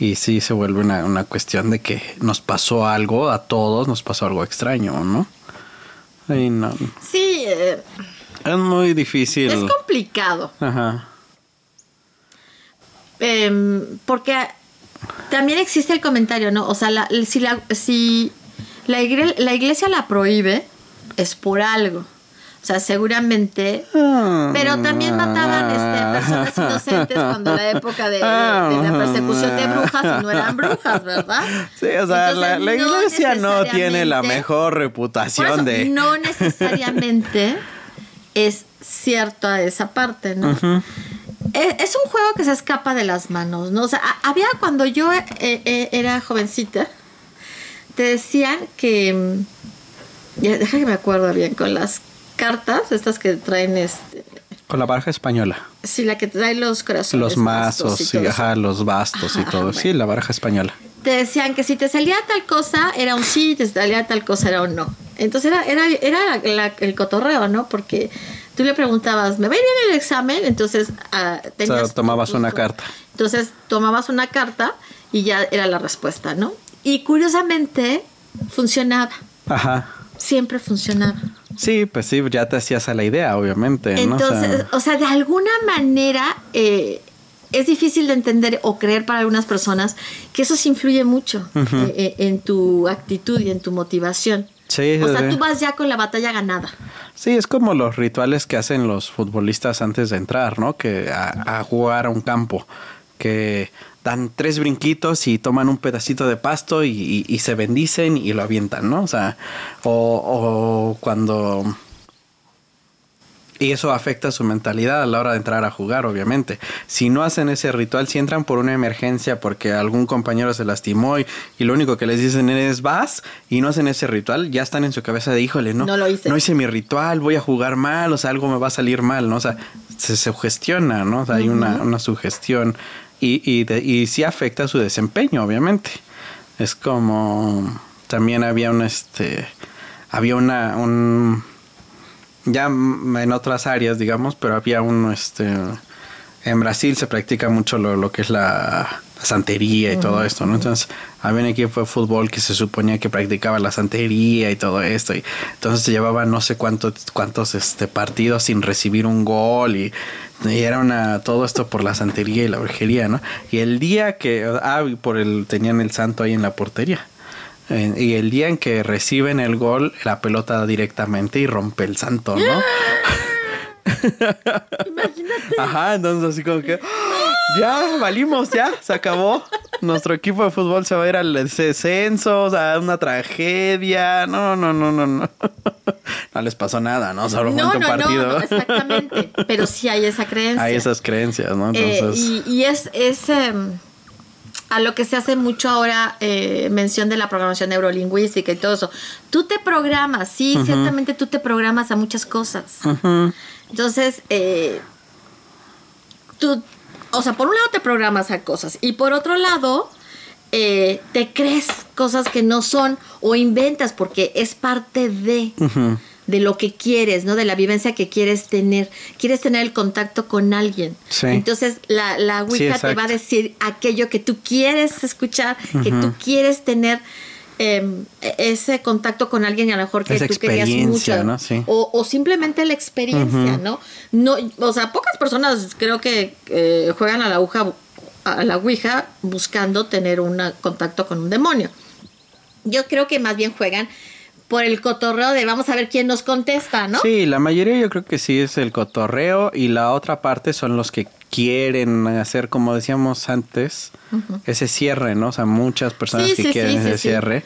Y sí se vuelve una, una cuestión de que nos pasó algo, a todos nos pasó algo extraño, ¿no? Ay, no. sí eh, Es muy difícil. es complicado Ajá. Em, porque también existe el comentario, ¿no? O sea, la- si, la, si la, igre- la iglesia la prohíbe, es por algo. O sea, seguramente. Pero también mataban este, personas inocentes cuando la época de, de- la persecución de brujas y no eran brujas, ¿verdad? Sí, o sea, la, Entonces, la no iglesia no tiene la mejor reputación eso, de... No necesariamente es cierta esa parte, ¿no? Es un juego que se escapa de las manos, ¿no? O sea, había cuando yo eh, eh, era jovencita, te decían que. mm, ya, Deja que me acuerdo bien, con las cartas, estas que traen este. Con la baraja española. Sí, la que trae los corazones. Los mazos, y ajá, los bastos y todo. bueno. Sí, la baraja española. te decían que si te salía tal cosa era un sí, y te salía tal cosa era un no. Entonces era, era, era la- el cotorreo, ¿no? Porque tú le preguntabas, ¿me va a ir bien el examen? Entonces ah, tenías tu- tomabas tu- una carta. Entonces tomabas una carta y ya era la respuesta, ¿no? Y curiosamente funcionaba, Ajá. siempre funcionaba. Sí, pues sí, ya te hacías a la idea, obviamente. ¿no? O sea, Entonces, o sea, de alguna manera eh, es difícil de entender o creer para algunas personas que eso sí influye mucho eh, eh, en tu actitud y en tu motivación. Sí, O sea, sí. tú vas ya con la batalla ganada. Sí, es como los rituales que hacen los futbolistas antes de entrar, ¿no? Que a, a jugar a un campo, que dan tres brinquitos y toman un pedacito de pasto y, y- y se bendicen y lo avientan, ¿no? O sea, o, o cuando... Y eso afecta su mentalidad a la hora de entrar a jugar, obviamente. Si no hacen ese ritual, si entran por una emergencia porque algún compañero se lastimó y, y lo único que les dicen es vas y no hacen ese ritual, ya están en su cabeza de híjole, no, No lo hice. no hice mi ritual, voy a jugar mal, o sea, algo me va a salir mal, ¿no? O sea, se sugestiona, ¿no? O sea, hay una, una sugestión y, y, de- sí afecta su desempeño, obviamente. Es como también había un este había una un ya en otras áreas, digamos, pero había un este en Brasil se practica mucho lo, lo que es la santería y todo esto, ¿no? Entonces, había un equipo de fútbol que se suponía que practicaba la santería y todo esto, y entonces llevaba no sé cuántos, cuántos este, partidos sin recibir un gol, y, era una, todo esto por la santería y la brujería, ¿no? Y el día que, ah, por el, tenían el santo ahí en la portería. Eh, y el día en que reciben el gol, la pelota directamente y rompe el santo, ¿no? Imagínate. Ajá, entonces así como que ya valimos, ya, se acabó. Nuestro equipo de fútbol se va a ir al descenso, o sea, una tragedia. No, no, no, no, no. No les pasó nada, ¿no? Solo No, fue un no, partido. no, exactamente. Pero sí hay esa creencia. Hay esas creencias, ¿no? Eh, Entonces, y, y es, es em, a lo que se hace mucho ahora eh, mención de la programación neurolingüística y todo eso. Tú te programas, sí, ciertamente tú te programas a muchas cosas. ujú, Entonces, eh, tú, o sea, por un lado te programas a cosas y por otro lado eh, te crees cosas que no son o inventas porque es parte de, de lo que quieres, ¿no? De la vivencia que quieres tener. Quieres tener el contacto con alguien. Sí. Entonces, la, la Wicca te va a decir aquello que tú quieres escuchar, que tú quieres tener. Em, e- ese contacto con alguien a lo mejor que Esa tú querías mucho ¿no? Sí. o, o simplemente la experiencia, ¿no? No, o sea, pocas personas creo que eh, juegan a la aguja a la ouija buscando tener un contacto con un demonio. Yo creo que más bien juegan por el cotorreo de vamos a ver quién nos contesta, ¿no? Sí, la mayoría yo creo que sí es el cotorreo y la otra parte son los que quieren hacer, como decíamos antes, ese cierre, ¿no? O sea, muchas personas Sí, que sí, quieren sí, ese cierre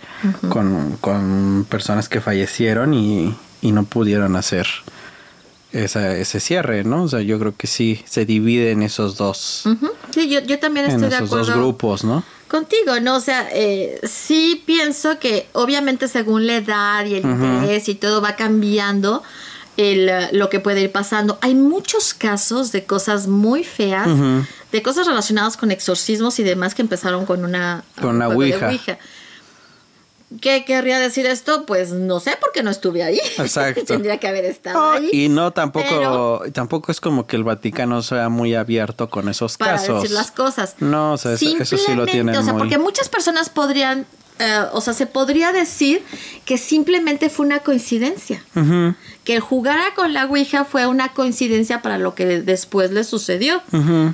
con, con personas que fallecieron y, y no pudieron hacer esa, ese cierre, ¿no? O sea, yo creo que sí se divide en esos dos. Sí, yo, yo también en estoy de esos dos grupos, ¿no? contigo, ¿no? O sea, eh, sí pienso que obviamente según la edad y el interés y todo va cambiando el, eh, lo que puede ir pasando. Hay muchos casos de cosas muy feas, de cosas relacionadas con exorcismos y demás que empezaron con una, Con un una ouija. ¿Qué querría decir esto? Pues no sé porque no estuve ahí. Exacto. Tendría que haber estado No, ahí. y no tampoco tampoco es como que el Vaticano sea muy abierto con esos para casos. decir las cosas. No, o sea, eso, eso sí lo tienen O sea, muy- porque muchas personas podrían, eh, o sea, se podría decir que simplemente fue una coincidencia. Que el jugara con la Ouija fue una coincidencia para lo que después le sucedió,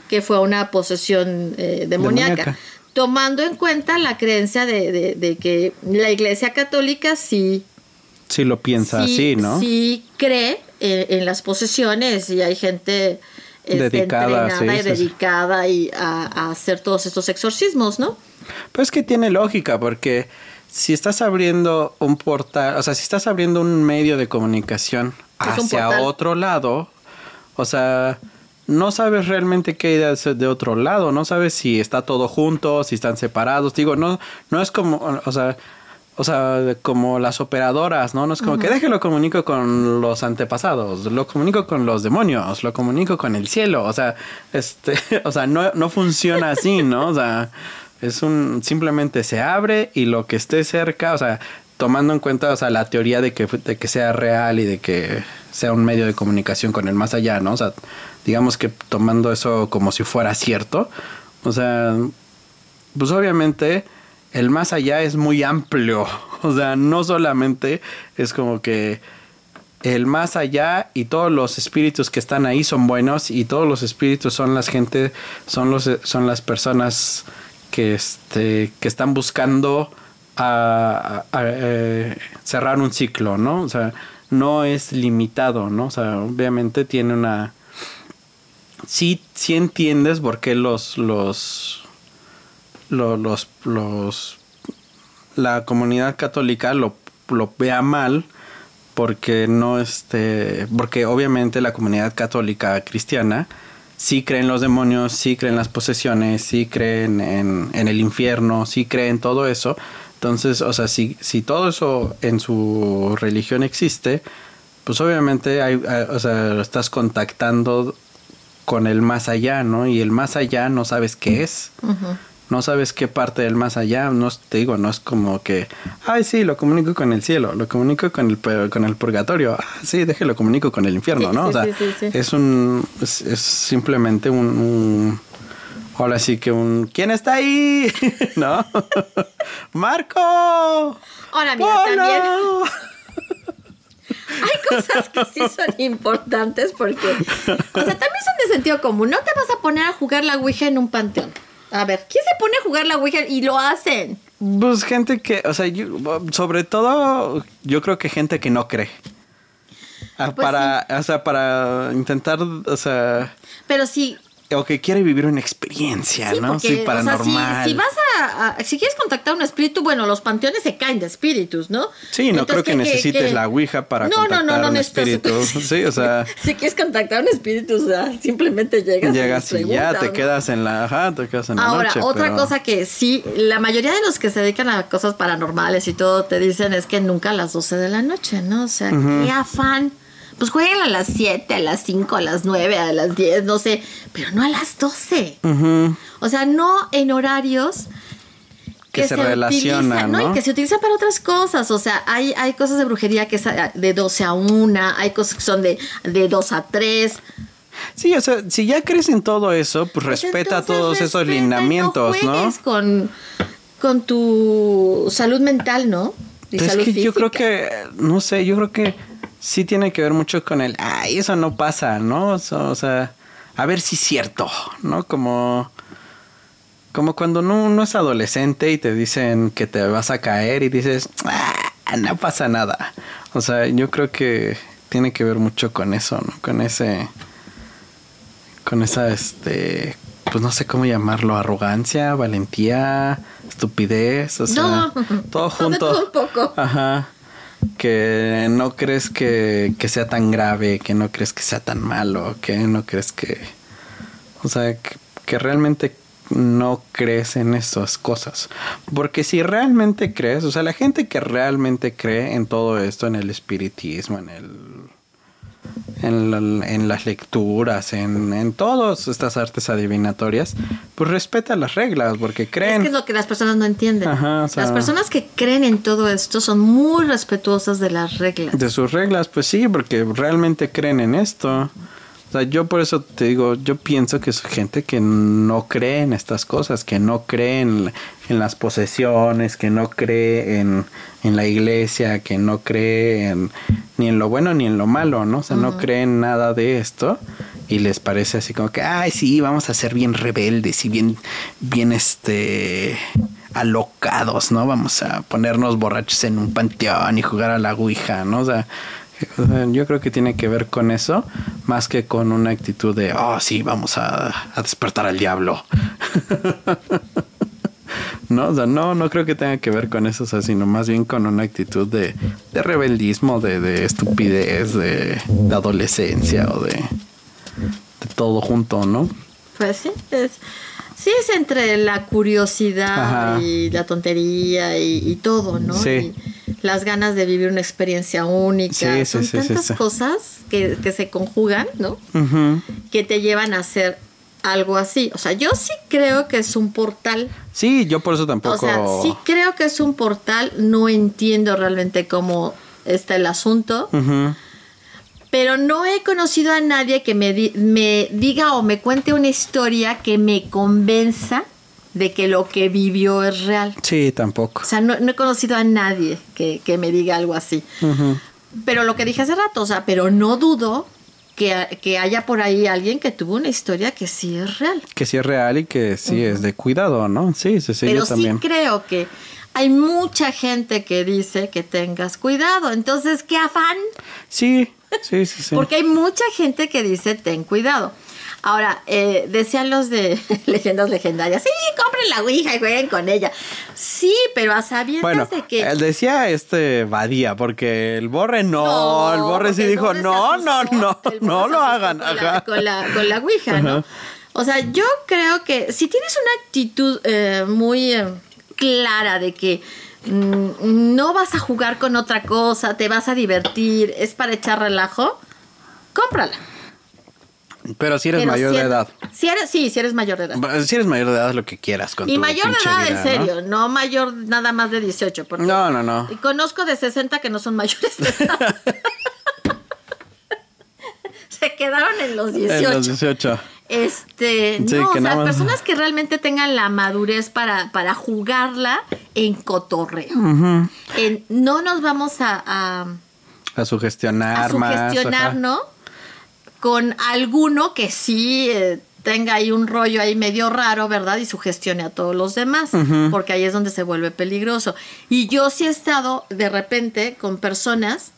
que fue una posesión eh, demoníaca. Demoníaca. Tomando en cuenta la creencia de, de- de que la Iglesia Católica sí Sí lo piensa sí, así, ¿no? sí cree en, en las posesiones y hay gente Dedicada, entrenada sí, y sí, dedicada y a, a hacer todos estos exorcismos, ¿no? Pues que tiene lógica, porque si estás abriendo un portal, o sea, si estás abriendo un medio de comunicación hacia otro lado, o sea, no sabes realmente qué hay de hacer de otro lado, no sabes si está todo junto, si están separados, digo, no, no es como, o sea, o sea, como las operadoras, ¿no? No es como que déjelo comunico con los antepasados, lo comunico con los demonios, lo comunico con el cielo, o sea, este, o sea, no, no funciona así, ¿no? O sea, es un, simplemente se abre y lo que esté cerca, o sea, tomando en cuenta, o sea, la teoría de que, de que sea real y de que sea un medio de comunicación con el más allá, ¿no? O sea, digamos que tomando eso como si fuera cierto, o sea, pues obviamente el más allá es muy amplio. O sea, no solamente es como que el más allá y todos los espíritus que están ahí son buenos y todos los espíritus son las gente, son los son las personas que este que están buscando a, a- eh, cerrar un ciclo, ¿no? O sea, no es limitado, ¿no? O sea, obviamente tiene una sí, sí entiendes por qué los, los, lo- los, los, la comunidad católica lo, lo vea mal porque no este, porque obviamente la comunidad católica cristiana sí cree en los demonios, sí cree en las posesiones, sí creen en, en el infierno, sí cree en todo eso. Entonces, o sea, si, si todo eso en su religión existe, pues obviamente hay, hay- o sea, estás contactando con el más allá, ¿no? Y el más allá no sabes qué es. No sabes qué parte del más allá, no te digo, no es como que, ay, sí, lo comunico con el cielo, lo comunico con el, con el purgatorio, ah, sí, déjelo comunico con el infierno, Sí, ¿no? sí, o sea, sí, es un, es, es simplemente un, un, Ahora sí que un ¿Quién está ahí? ¿No? Marco. Ahora mira, también hay cosas que sí son importantes porque, o sea, también son de sentido común. No te vas a poner a jugar la Ouija en un panteón. A ver, ¿quién se pone a jugar la Ouija y lo hacen? Pues gente que, o sea, yo- sobre todo, yo creo que gente que no cree. Ah, Pues para, o sea, para intentar, o sea, Pero sí, o que quiere vivir una experiencia, Sí, ¿no? porque, sí, o sea, paranormal. si, si vas a, a- si quieres contactar a un espíritu, bueno, los panteones se caen de espíritus, ¿no? Sí, no Entonces, creo que, ¿qué- qué- necesites la Ouija para No, contactar no, no a un espíritu. Sí, o sea, si quieres contactar a un espíritu, o sea, simplemente llegas. llegas y ya te quedas en la, ajá, te quedas en la Ahora, noche. otra pero- cosa que sí, la mayoría de los que se dedican a cosas paranormales y todo te dicen es que nunca a las 12 de la noche, ¿no? O sea, qué afán. Pues jueguen a las 7, a las 5, a las 9, a las 10, no sé, pero no a las 12. Ujú. O sea, no en horarios Que se relacionan, utilizan, ¿no? Y que se utilizan para otras cosas. O sea, hay, hay cosas de brujería que es de 12 a 1, hay cosas que son de, de 2 a 3. Sí, o sea, si ya crees en todo eso, pues respeta Entonces, todos esos respeta y lineamientos, ¿no? juegues Con, con tu salud mental, ¿no? Y es salud que yo creo física. que, no sé, yo creo que sí tiene que ver mucho con el, ay, eso no pasa, ¿no? O sea, o sea, a ver si es cierto, ¿no? Como, como cuando no- uno es adolescente y te dicen que te vas a caer y dices, ah, no pasa nada. O sea, yo creo que tiene que ver mucho con eso, ¿no? Con ese, con esa, este, pues no sé cómo llamarlo, arrogancia, valentía, estupidez, o sea, No, todo junto. todo un poco. Ajá. Que no crees que, que sea tan grave, que no crees que sea tan malo, que no crees que... O sea, que, que realmente no crees en esas cosas. Porque si realmente crees, o sea, la gente que realmente cree en todo esto, en el espiritismo, en el... En, la- en las lecturas, en, en todas estas artes adivinatorias, pues respeta las reglas, porque creen... Es que es lo que las personas no entienden. Ajá, o sea- las personas que creen en todo esto son muy respetuosas de las reglas. De sus reglas, pues sí, porque realmente creen en esto. O sea, yo por eso te digo, yo pienso que es gente que no cree en estas cosas, que no cree en, en las posesiones, que no cree en, en la iglesia, que no cree en, ni en lo bueno ni en lo malo, ¿no? O sea, no cree en nada de esto y les parece así como que, ay, sí, vamos a ser bien rebeldes y bien, bien, este, alocados, ¿no? Vamos a ponernos borrachos en un panteón y jugar a la ouija, ¿no? O sea, o sea, yo creo que tiene que ver con eso, más que con una actitud de, oh, sí, vamos a, a despertar al diablo. no, o sea, no, no creo que tenga que ver con eso, o sea, sino más bien con una actitud de, de rebeldismo, de, de estupidez, de, adolescencia o de, de todo junto, ¿no? Pues sí, es, sí es entre la curiosidad Ajá. y la tontería y, y todo, ¿no? Sí. Y las ganas de vivir una experiencia única. Sí, Son sí, tantas cosas que, que se conjugan, ¿no? Ujú. Que te llevan a hacer algo así. O sea, yo sí creo que es un portal. Sí, yo por eso tampoco... O sea, sí creo que es un portal. No entiendo realmente cómo está el asunto. Ujú. Pero no he conocido a nadie que me, di- me diga o me cuente una historia que me convenza de que lo que vivió es real. Sí, tampoco. O sea, no, no he conocido a nadie que, que me diga algo así. Pero lo que dije hace rato, o sea, pero no dudo que, que haya por ahí alguien que tuvo una historia que sí es real. Que sí es real y que sí es de cuidado, ¿no? Sí, sí, sí, pero yo también. sí creo que hay mucha gente que dice que tengas cuidado. Entonces, ¿qué afán? Sí, sí, sí, sí. Porque hay mucha gente que dice ten cuidado. Ahora, eh, decían los de leyendas legendarias, sí, compren la Ouija y jueguen con ella. Sí, pero a sabiendas Bueno, de que... él decía este Badía, porque el Borre no, el Borre sí el dijo, Borre no, no, asustó, no, no lo hagan. Con la, con la, con la Ouija, ¿no? O sea, yo creo que si tienes una actitud eh, muy eh, clara de que mm, no vas a jugar con otra cosa, te vas a divertir, es para echar relajo, cómprala. Pero si eres Pero mayor si de edad. Si eres, sí, si eres mayor de edad. Si eres mayor de edad, lo que quieras con Y tu mayor de edad, vida, en serio, ¿no? mayor nada más de 18. Porque No, no, no. y conozco de 60 que no son mayores de edad. Se quedaron en los 18. En los 18. Este, Sí, no, o sea, más- personas que realmente tengan la madurez para, para jugarla en cotorreo. En- no nos vamos a, a, A sugestionar a sugestionar. ¿no? Con alguno que sí eh, tenga ahí un rollo ahí medio raro, ¿verdad? Y sugestione a todos los demás, porque ahí es donde se vuelve peligroso. Y yo sí he estado de repente con personas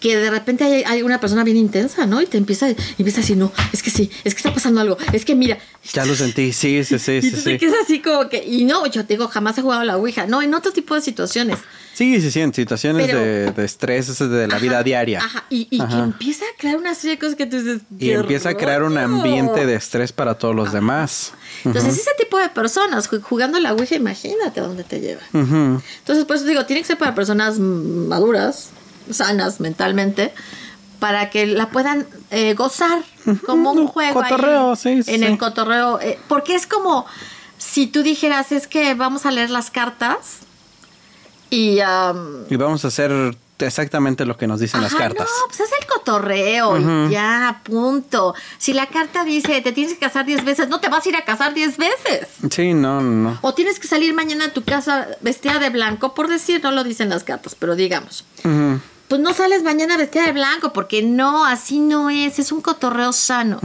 que de repente hay, hay una persona bien intensa, ¿no? Y te empieza, y empieza a decir, no, es que sí, es que está pasando algo, es que mira. Ya lo sentí, sí, sí, sí, Y sí. tú Sí, te así como que, y no, yo te digo, jamás he jugado a la Ouija, no, en otro tipo de situaciones. sí, sí, sí, en situaciones Pero- de, de estrés de la vida diaria. Ajá, y, y que empieza a crear una serie de cosas que tú dices. Y "¿Qué empieza a crear un rollo?". ambiente de estrés para todos los demás. Entonces, ese tipo de personas ju- jugando la Ouija, imagínate a dónde te lleva. Entonces, por eso digo, tiene que ser para personas maduras, sanas mentalmente, para que la puedan eh, gozar como un juego. ahí, cotorreo, sí, sí, En sí. el cotorreo. eh, porque es como si tú dijeras, es que vamos a leer las cartas y. am, Y vamos a hacer exactamente lo que nos dicen las cartas. No, pues es el cotorreo y ya, punto. Si la carta dice te tienes que casar 10 veces, no te vas a ir a casar 10 veces. Sí, no, no. O tienes que salir mañana a tu casa vestida de blanco, por decir, no lo dicen las cartas, pero digamos. Pues no sales mañana vestida de blanco, porque no, así no es, es un cotorreo sano.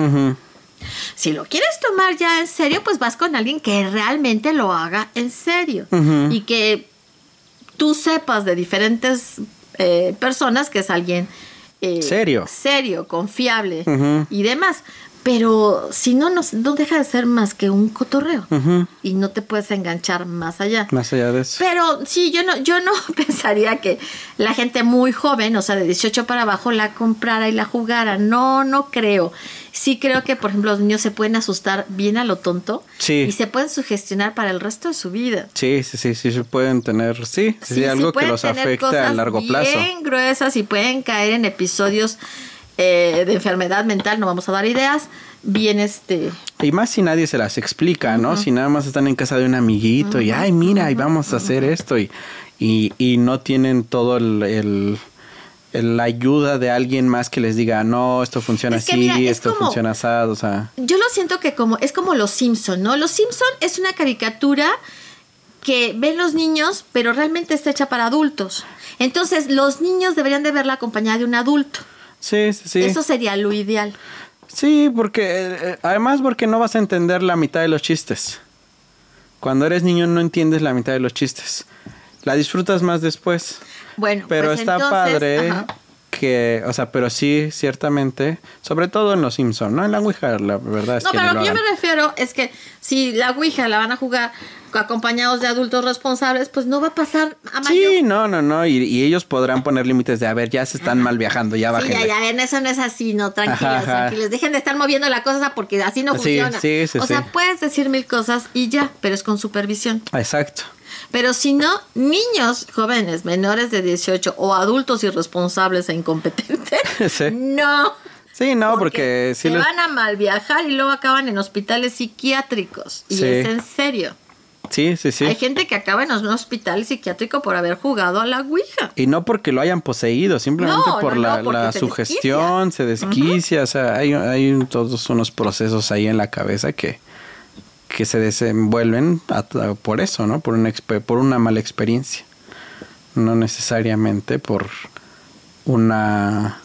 Si lo quieres tomar ya en serio, pues vas con alguien que realmente lo haga en serio. Y que tú sepas de diferentes eh, personas que es alguien eh, Serio. serio, confiable y demás. Pero si no, no, no deja de ser más que un cotorreo. Y no te puedes enganchar más allá. Más allá de eso. Pero sí, yo no, yo no pensaría que la gente muy joven, o sea, de 18 para abajo, la comprara y la jugara. No, no creo. Sí creo que, por ejemplo, los niños se pueden asustar bien a lo tonto Sí. y se pueden sugestionar para el resto de su vida. Sí, sí, sí, sí, pueden tener, sí, sí, sí, algo que los afecte a largo plazo. Bien gruesas y pueden caer en episodios eh, de enfermedad mental, no vamos a dar ideas, bien este... Y más si nadie se las explica, ¿no? Si nada más están en casa de un amiguito y, ay, mira, y vamos a hacer esto y, y, y no tienen todo el, el- la ayuda de alguien más que les diga, no, esto funciona Es que así, mira, es esto como- funciona así, o sea, Yo lo siento que como es como Los Simpson, ¿no? Los Simpson es una caricatura que ven los niños, pero realmente está hecha para adultos. Entonces, los niños deberían de verla acompañada de un adulto. Sí, sí, sí. Eso sería lo ideal. Sí, porque eh, eh, además porque no vas a entender la mitad de los chistes. Cuando eres niño no entiendes la mitad de los chistes. La disfrutas más después. Bueno, Pero pues está entonces, padre ajá. Que, o sea, pero sí, ciertamente, sobre todo en los Simpsons, ¿no? En la Ouija, la verdad es No, que pero ni lo que yo me refiero es que si la Ouija la van a jugar acompañados de adultos responsables, pues no va a pasar a mayor. Sí, no, no, no, y, y ellos podrán poner límites de, a ver, ya se están mal viajando, ya Sí, bajen. ya, ya ven, eso no es así, no, tranquilas, Ajá, ajá. tranquilas. Dejen de estar moviendo la cosa porque así no Sí, funciona. sí, sí, o sea, sí. puedes decir mil cosas y ya, pero es con supervisión. Exacto. Pero si no, niños jóvenes menores de 18 o adultos irresponsables e incompetentes, Sí. no. Sí, no, porque, sí se van a mal viajar y luego acaban en hospitales psiquiátricos. Y Sí. es en serio. Sí, sí, sí. Hay gente que acaba en un hospital psiquiátrico por haber jugado a la Ouija. Y no porque lo hayan poseído, simplemente No, por no, la, no, la se sugestión, se desquicia, o sea, hay, hay todos unos procesos ahí en la cabeza que, que se desenvuelven a- a- por eso, ¿no? Por una, por una mala experiencia. No necesariamente por una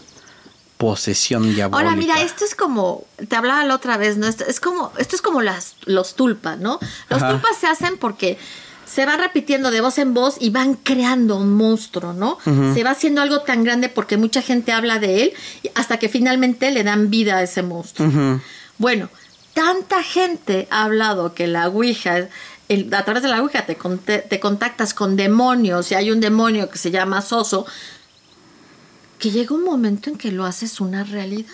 posesión diabólica. Ahora mira, esto es como, te hablaba la otra vez, ¿no? Esto es como, esto es como las, los tulpas, ¿no? Los Ajá. tulpas se hacen porque se van repitiendo de voz en voz y van creando un monstruo, ¿no? Se va haciendo algo tan grande porque mucha gente habla de él hasta que finalmente le dan vida a ese monstruo. Bueno, tanta gente ha hablado que la Ouija, el- a través de la Ouija te, te contactas con demonios y hay un demonio que se llama Soso, que llega un momento en que lo haces una realidad.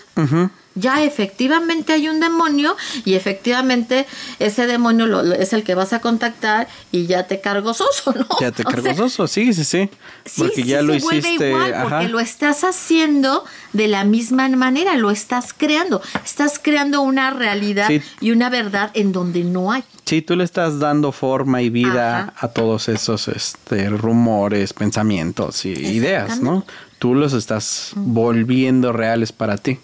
Ya efectivamente hay un demonio y efectivamente ese demonio lo- lo- es el que vas a contactar y ya te cargo soso, ¿no? Ya te O cargó sea, soso, sí, sí, sí. Porque sí ya lo se hiciste. igual ajá. porque lo estás haciendo de la misma manera, lo estás creando, estás creando una realidad Sí. y una verdad en donde no hay. Sí, tú le estás dando forma y vida Ajá. a todos esos este, rumores, pensamientos y ideas, ¿no? Tú los estás volviendo reales para ti.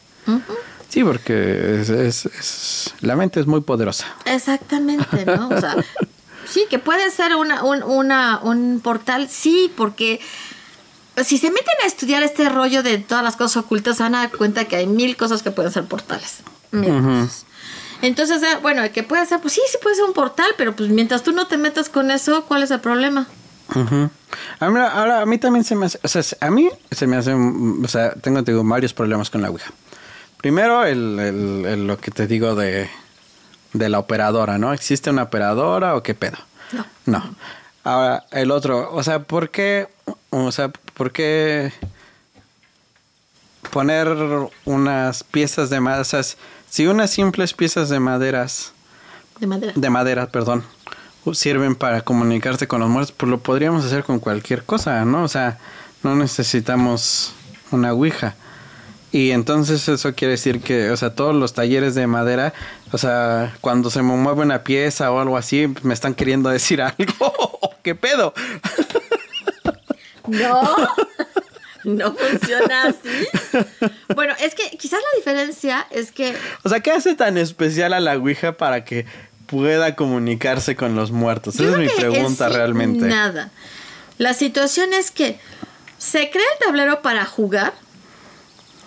Sí, porque es, es- es- la mente es muy poderosa. Exactamente, ¿no? O sea, sí, que puede ser una, un, una- un portal, sí, porque si se meten a estudiar este rollo de todas las cosas ocultas, se van a dar cuenta que hay mil cosas que pueden ser portales. Mil cosas. Entonces, eh, bueno, que puede ser, pues sí, sí puede ser un portal, pero pues mientras tú no te metas con eso, ¿cuál es el problema? Mí, ahora, a mí también se me hace, o sea, a mí se me hace, o sea, tengo, tengo varios problemas con la Ouija. Primero, el, el- el- lo que te digo de, de la operadora, ¿no? ¿Existe una operadora o qué pedo? No. No. Ahora, el otro, o sea, ¿por qué, o sea, por qué poner unas piezas de madera, o sea, si unas simples piezas de maderas De madera. de madera, perdón, sirven para comunicarse con los muertos, pues lo podríamos hacer con cualquier cosa, ¿no? O sea, no necesitamos una ouija. Y entonces eso quiere decir que, o sea, todos los talleres de madera, o sea, cuando se me mueve una pieza o algo así, me están queriendo decir algo. ¿Qué pedo? No, no funciona así. Bueno, es que quizás la diferencia es que O sea, ¿qué hace tan especial a la ouija para que pueda comunicarse con los muertos? Yo Esa es mi pregunta es realmente. Nada. La situación es que se crea el tablero para jugar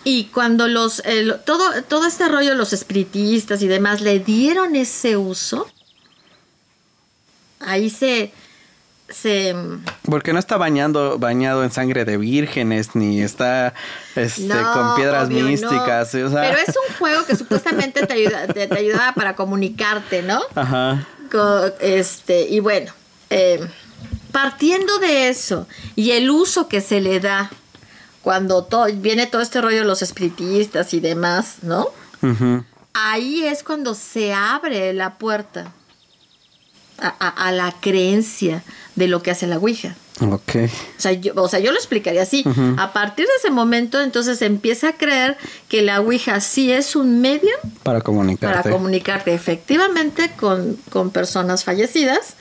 y cuando los el- todo todo este rollo los espiritistas y demás le dieron ese uso, ahí se se Porque no está bañando, bañado en sangre de vírgenes, ni está este, No, con piedras obvio, no. místicas. o sea- Pero es un juego que supuestamente te ayuda te, te ayudaba para comunicarte, ¿no? Ajá. Este, y bueno, eh, partiendo de eso y el uso que se le da cuando to- viene todo este rollo de los espiritistas y demás, ¿no? ujú. Ahí es cuando se abre la puerta a, a- a la creencia de lo que hace la Ouija. Ok. O sea, yo, o sea, yo lo explicaría así. A partir de ese momento, entonces empieza a creer que la Ouija sí es un medio Para comunicarte. para comunicarte efectivamente con, con personas fallecidas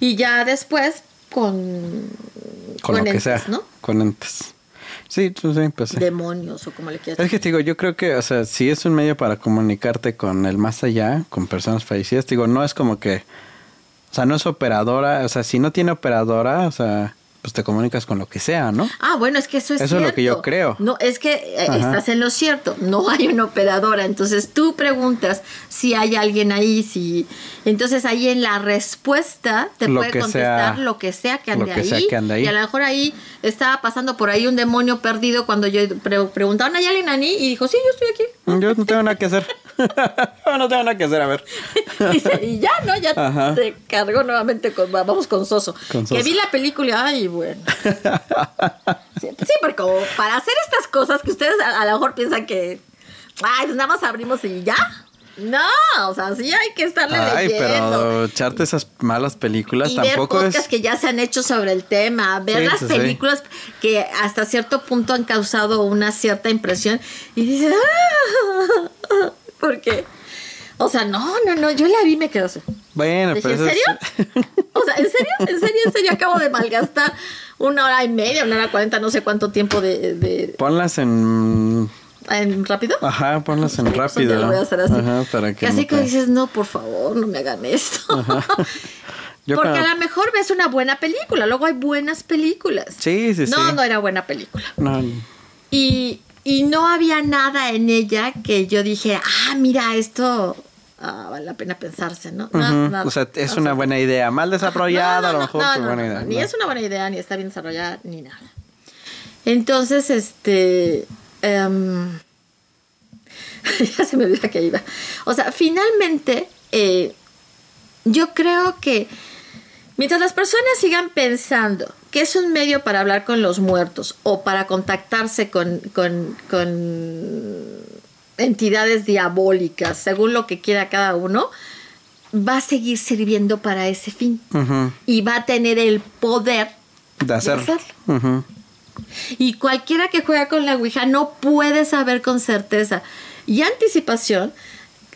y ya después con, con lo que entes, sea. ¿no? Con entes. Sí, pues sí, pues sí. Demonios o como le quieras. Es que te digo, yo creo que, o sea, si es un medio para comunicarte con el más allá, con personas fallecidas, te digo, no es como que, o sea, no es operadora, o sea, si no tiene operadora, o sea, pues te comunicas con lo que sea, ¿no? Ah, bueno, es que eso es Eso es lo que yo creo. No, es que eh, estás en lo cierto. No hay una operadora. Entonces tú preguntas si hay alguien ahí, si. Entonces ahí en la respuesta te Lo puede contestar sea- lo que sea que lo ande que ahí. sea que ande ahí. Y a lo mejor ahí estaba pasando por ahí un demonio perdido cuando yo pre- preguntaban, ¿hay alguien ahí? Y dijo, sí, yo estoy aquí. Yo no tengo nada que hacer. No tengo nada que hacer, a ver. Dice, y ya, ¿no? Ya Ajá. te cargó nuevamente con, vamos con Soso. Con Que vi la película y, ay, bueno. Sí, sí, porque como para hacer estas cosas que ustedes a, a lo mejor piensan que, ay, pues nada más abrimos y ya. No, o sea, sí hay que estarle Ay, leyendo. pero echarte esas malas películas y ver tampoco podcasts es. que ya se han hecho sobre el tema, ver Sí, las sí, sí. películas que hasta cierto punto han causado una cierta impresión y dices, ah, porque, o sea, no, no, no, yo la vi y me quedé así. Bueno, Dije, pero ¿en es- serio? O sea, ¿en serio? ¿En serio? ¿En serio? Acabo de malgastar una hora y media, una hora cuarenta, no sé cuánto tiempo de... de Ponlas en. ¿En rápido? Ajá, ponlas en Pues, rápido. lo voy a hacer así. Ajá, para que. así no que dices, no, por favor, no me hagan esto. Yo Porque a lo mejor ves una buena película, luego hay buenas películas. Sí, sí, sí. No, no era buena película. No, Y, y no había nada en ella que yo dije, ah, mira, esto ah, vale la pena pensarse, ¿no? No, nada. O sea, es O una sea, buena idea. Mal desarrollada, no, no, a lo no, mejor, no, no, buena no, idea. Ni ¿no? es una buena idea, ni está bien desarrollada, ni nada. Entonces, este. Em, ya se me olvida que iba. O sea, finalmente, eh, yo creo que mientras las personas sigan pensando que es un medio para hablar con los muertos o para contactarse con, con, con entidades diabólicas, según lo que quiera cada uno, va a seguir sirviendo para ese fin y va a tener el poder De hacerlo. hacerlo. Y cualquiera que juega con la Ouija no puede saber con certeza y anticipación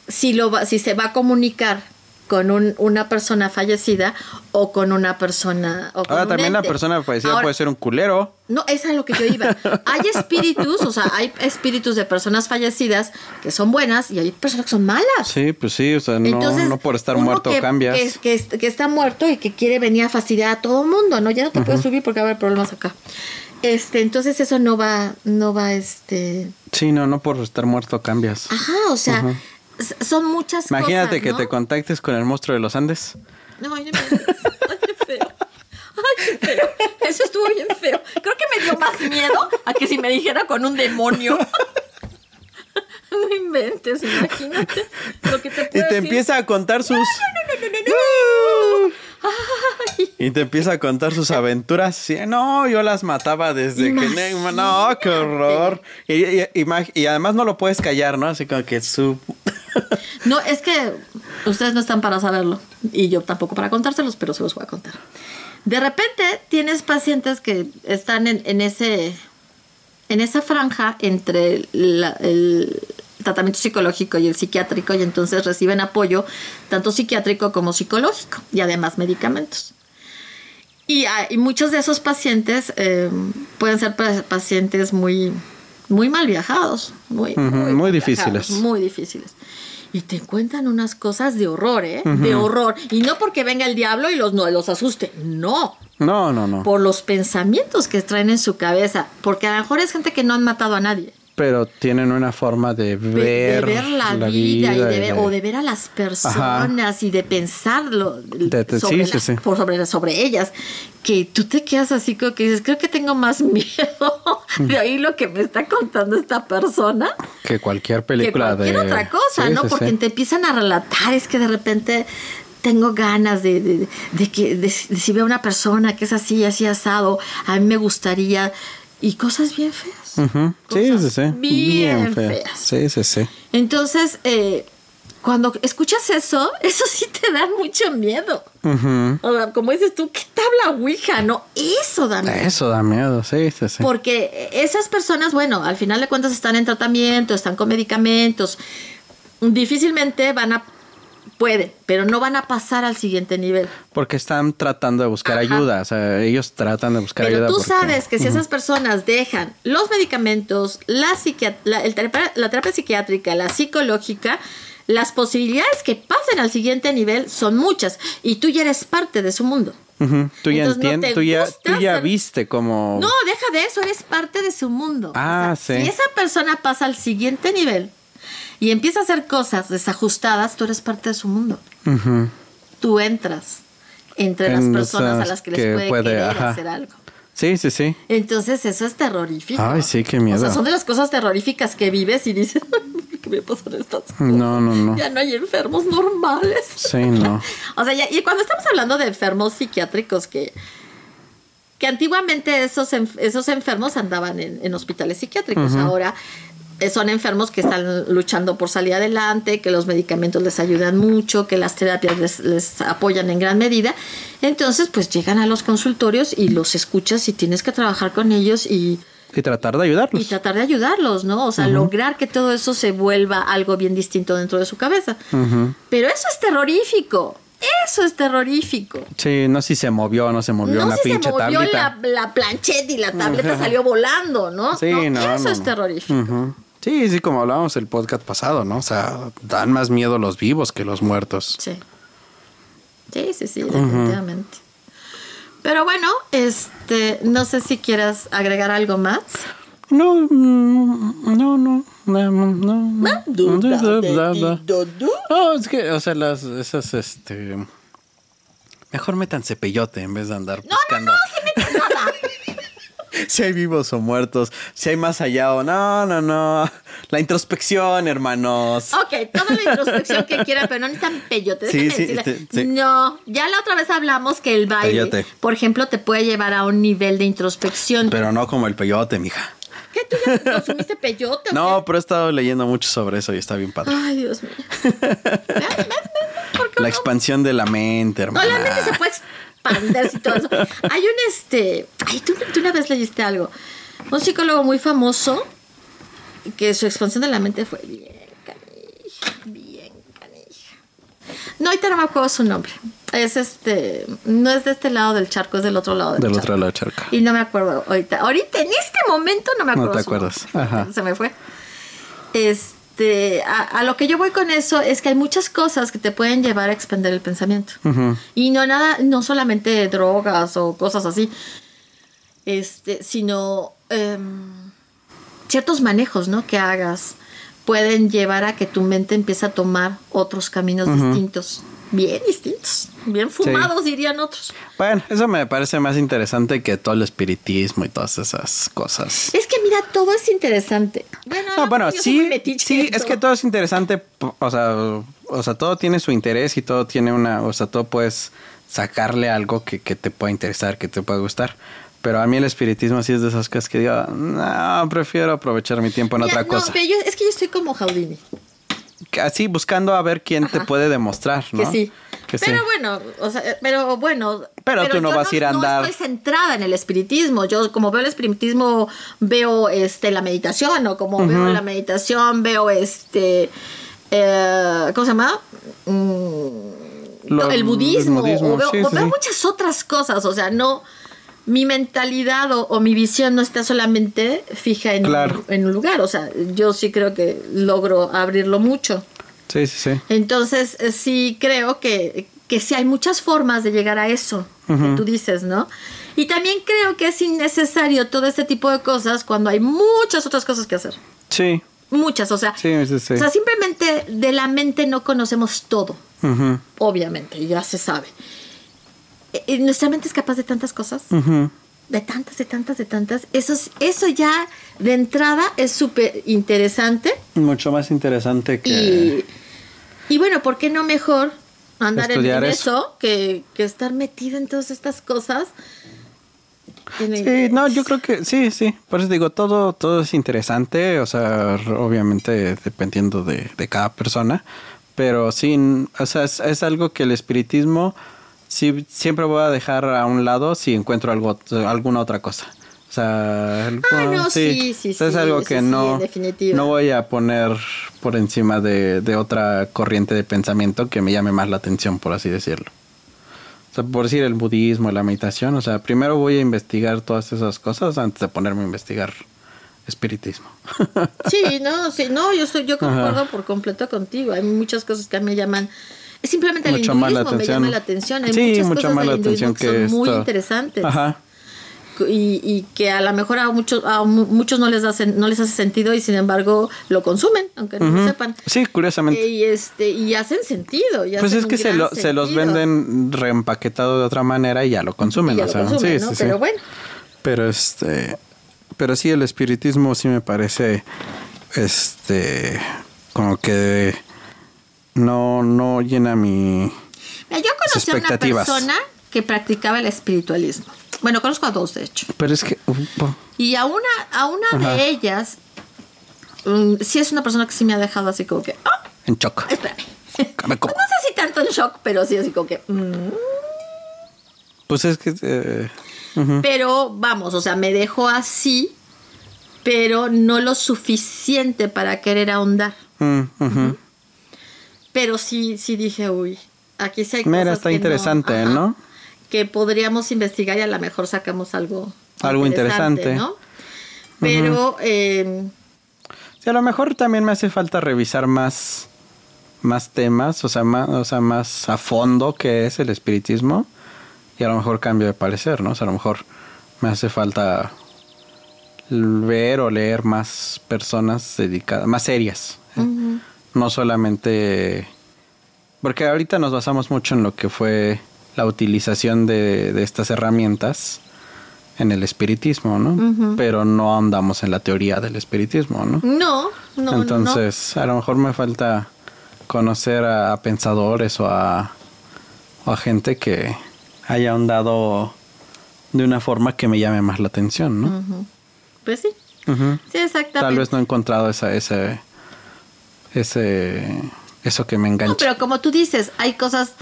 si, lo va, si se va a comunicar con un- una persona fallecida o con una persona. O con Ahora un también la persona fallecida Ahora, puede ser un culero. No, es a lo que yo iba. Hay espíritus, o sea, hay espíritus de personas fallecidas que son buenas y hay personas que son malas. Sí, pues sí, o sea, no, Entonces, no por estar muerto que, cambias. Que, que- que está muerto y que quiere venir a fastidiar a todo el mundo, ¿no? Ya no te puedes subir porque va a haber problemas acá. Este, entonces eso no va, no va, este. Sí, no, no por estar muerto cambias. Ajá, o sea, son muchas Imagínate cosas. que ¿no? te contactes con el monstruo de los Andes. No, ay, no me. Ay, qué feo. Ay, qué feo. Eso estuvo bien feo. Creo que me dio más miedo a que si me dijera con un demonio. No inventes, imagínate lo que te Y puedo te decir. empieza a contar sus. Y te empieza a contar sus aventuras. Sí, no, yo las mataba desde que. No, qué horror. Y, y- imag- y además no lo puedes callar, ¿no? Así como que su. No, es que ustedes no están para saberlo y yo tampoco para contárselos, pero se los voy a contar. De repente tienes pacientes que están en, en ese en esa franja entre la- el tratamiento psicológico y el psiquiátrico y entonces reciben apoyo tanto psiquiátrico como psicológico y además medicamentos. Y, y muchos de esos pacientes eh, pueden ser pa- pacientes muy, muy mal viajados, muy, Ujú, muy, muy mal difíciles. viajados, muy difíciles. Y te cuentan unas cosas de horror, ¿eh? De horror. Y no porque venga el diablo y los, no, los asuste, no. No, no, no. Por los pensamientos que traen en su cabeza. Porque a lo mejor es gente que no han matado a nadie. Pero tienen una forma de ver, de ver la, vida, y de ver, o de ver a las personas y de pensarlo De- sobre, sí, la- sí, sí. por sobre, sobre ellas, que tú te quedas así como que dices, creo que tengo más miedo de oír lo que me está contando esta persona Que cualquier que película cualquier de. otra cosa, Sí, ¿no? Porque te empiezan a relatar, es que de repente tengo ganas de, de- de que de, si de si veo una persona que es así, así asado, a mí me gustaría y cosas bien feas. Sí, sí, sí. Bien, feas. Sí, sí, sí. Entonces, eh, cuando escuchas eso, eso sí te da mucho miedo. O sea, como dices tú, ¿qué tabla Ouija? No, eso da miedo. Eso da miedo, sí, sí, sí. Porque esas personas, bueno, al final de cuentas están en tratamiento, están con medicamentos. Difícilmente van a, puede, pero no van a pasar al siguiente nivel. Porque están tratando de buscar Ajá. ayuda. O sea, ellos tratan de buscar Pero ayuda. tú porque- sabes que si esas personas dejan los medicamentos, la, la, el terapia, la terapia psiquiátrica, la psicológica, las posibilidades que pasen al siguiente nivel son muchas y tú ya eres parte de su mundo. Ujú. Tú ya Entonces, no entiendes, te tú ya, gusta tú ya ser- viste como... No, deja de eso, eres parte de su mundo. Ah, O sea, sí. Si esa persona pasa al siguiente nivel y empieza a hacer cosas desajustadas, tú eres parte de su mundo. Tú entras entre las personas a las que les puede, puede, querer ajá. hacer algo. Sí, sí, sí. Entonces eso es terrorífico. Ay, sí, qué miedo. O sea, son de las cosas terroríficas que vives y dices, "¿Por ¿qué me pasan estas cosas? No, no, no. Ya no hay enfermos normales. Sí, no. O sea, ya- y cuando estamos hablando de enfermos psiquiátricos que, que antiguamente esos, esos enfermos andaban en, en hospitales psiquiátricos, ahora son enfermos que están luchando por salir adelante, que los medicamentos les ayudan mucho, que las terapias les, les apoyan en gran medida. Entonces, pues llegan a los consultorios y los escuchas y tienes que trabajar con ellos y, Y tratar de ayudarlos. y tratar de ayudarlos, ¿no? O sea, lograr que todo eso se vuelva algo bien distinto dentro de su cabeza. Pero eso es terrorífico. Eso es terrorífico. Sí, no sé si se movió o no se movió no sé si se movió la, la plancheta y la tableta salió volando, ¿no? Sí, no, Eso no, es no. terrorífico. Sí, sí, como hablábamos el podcast pasado, ¿no? O sea, dan más miedo los vivos que los muertos. Sí. Sí, sí, sí, definitivamente. Pero bueno, este, no sé si quieras agregar algo más. No, mm, no, no, no, no, no. No, es que, o sea, las, esas, este... Mejor métanse peyote en vez de andar buscando. Nada. Si hay vivos o muertos, si hay más allá o no, no, no. La introspección, hermanos. Ok, toda la introspección que quieran, pero no necesitan peyote. Sí, sí, decirle. sí, sí. No, ya la otra vez hablamos que el baile, Peyote. por ejemplo, te puede llevar a un nivel de introspección. Pero no como el peyote, mija. ¿Qué? ¿Tú ya consumiste peyote? o No, qué? pero he estado leyendo mucho sobre eso y está bien padre. Ay, Dios mío. ¿Ves? ¿Ves? ¿Ves? ¿Por qué La no? expansión de la mente, No, hermano. la mente se puede expandir y todo eso. Hay un este. Ay, tú, tú una vez leíste algo. Un psicólogo muy famoso que su expansión de la mente fue bien canija, bien canija. No, ahorita no me acuerdo su nombre. Es este, no es de este lado del charco, es del otro lado del, Del charco. otro lado del charco. Y no me acuerdo ahorita. Ahorita, en este momento, no me No acuerdo. te su acuerdas. nombre. Ajá. Se me fue. Este, a, a lo que yo voy con eso es que hay muchas cosas que te pueden llevar a expender el pensamiento. Y no nada, no solamente drogas o cosas así, este, sino em, ciertos manejos, ¿no? Que hagas pueden llevar a que tu mente empiece a tomar otros caminos distintos, bien distintos, bien fumados dirían otros. Bueno, eso me parece más interesante que todo el espiritismo y todas esas cosas. Es que mira, todo es interesante. Bueno, No, bueno, sí, sí, es que todo es interesante, o sea, o sea, todo tiene su interés y todo tiene una, o sea, todo puedes sacarle algo que, que te pueda interesar, que te pueda gustar. Pero a mí el espiritismo sí es de esas cosas que digo, no, prefiero aprovechar mi tiempo en Mira, otra no, cosa. pero yo- es que yo estoy como Jaudini. Así buscando a ver quién te puede demostrar, ¿no? Que sí. Que sí. pero bueno, o sea, pero bueno. Pero tú no vas a ir a andar- No estoy centrada en el espiritismo. Yo, como veo el espiritismo, veo este la meditación, o como veo la meditación, veo este. eh, ¿Cómo se llama? Mm, Lo- el budismo. el budismo, o veo, sí, o sí, veo sí. muchas otras cosas. O sea, no. Mi mentalidad o, o mi visión no está solamente fija en, Claro. un, en un lugar. O sea, yo sí creo que logro abrirlo mucho. Sí, sí, sí. Entonces, eh, sí creo que, que sí hay muchas formas de llegar a eso que tú dices, ¿no? Y también creo que es innecesario todo este tipo de cosas cuando hay muchas otras cosas que hacer. Sí, Muchas, o sea, sí, sí, sí. o sea simplemente de la mente no conocemos todo, obviamente, ya se sabe. Eh, eh, Nuestra mente es capaz de tantas cosas, de tantas, de tantas, de tantas. Eso, es- eso ya de entrada es súper interesante. Mucho más interesante que... Y, y bueno, ¿por qué no mejor andar en, Estudiar en eso. eso, que, que estar metido en todas estas cosas? Sí, no, yo creo que sí, sí. Por eso digo, todo, todo es interesante, o sea, obviamente dependiendo de, de cada persona, pero sí, o sea, es, es algo que el espiritismo sí, siempre voy a dejar a un lado si encuentro algo, alguna otra cosa. O sea, algo- Ah, no, sí, sí, sea, es sí, algo que sí, no, no voy a poner por encima de, de otra corriente de pensamiento que me llame más la atención, por así decirlo. O sea, por decir el budismo, la meditación, o sea, primero voy a investigar todas esas cosas antes de ponerme a investigar espiritismo. Sí, no, sí, no, yo soy, yo concuerdo Ajá. por completo contigo. Hay muchas cosas que me llaman. Es simplemente el la hinduismo me atención. llama la atención. Hay Sí, muchas mucho cosas más la del hinduismo atención que son muy interesantes. Ajá. Y, y que a lo mejor a muchos, a muchos no les sen- no les hace sentido y sin embargo lo consumen, aunque no lo sepan. Sí, curiosamente. Y este, y hacen sentido. y pues hacen es que se, gran lo- se los venden reempaquetado de otra manera y ya lo consumen. Ya o lo sea, consumen, sí, ¿no? sí, sí. Pero bueno. Pero este, pero sí el espiritismo sí me parece, este, como que no, no llena mi, Mira, yo conocí a una persona que practicaba el espiritualismo. Bueno, conozco a dos, de hecho. pero es que, uh, uh, Y a una, a una Ajá. de ellas, mm, sí es una persona que sí me ha dejado así como que, ah, en shock. espérame. No sé si tanto en shock, pero sí así como que, mm. Pues es que, eh, pero vamos, o sea, me dejó así, pero no lo suficiente para querer ahondar. Mm. Pero sí, sí dije, uy, aquí sí hay Mira, cosas está que interesante, ajá, ¿no? Que podríamos investigar y a lo mejor sacamos algo Algo interesante. ¿no? Pero, eh, Sí, a lo mejor también me hace falta revisar más, más temas, o sea, más, o sea, más a fondo que es el espiritismo. Y a lo mejor cambio de parecer, ¿no? O sea, a lo mejor me hace falta ver o leer más personas dedicadas, más serias. ¿eh? No solamente... Porque ahorita nos basamos mucho en lo que fue la utilización de, de estas herramientas en el espiritismo, ¿no? Pero no andamos en la teoría del espiritismo, ¿no? no, no. Entonces, a lo mejor me falta conocer a, pensadores o a, o a gente que haya ahondado de una forma que me llame más la atención, ¿no? Pues sí, sí, exactamente. Tal vez no he encontrado esa, ese, ese, eso que me engancha. No, pero como tú dices, hay cosas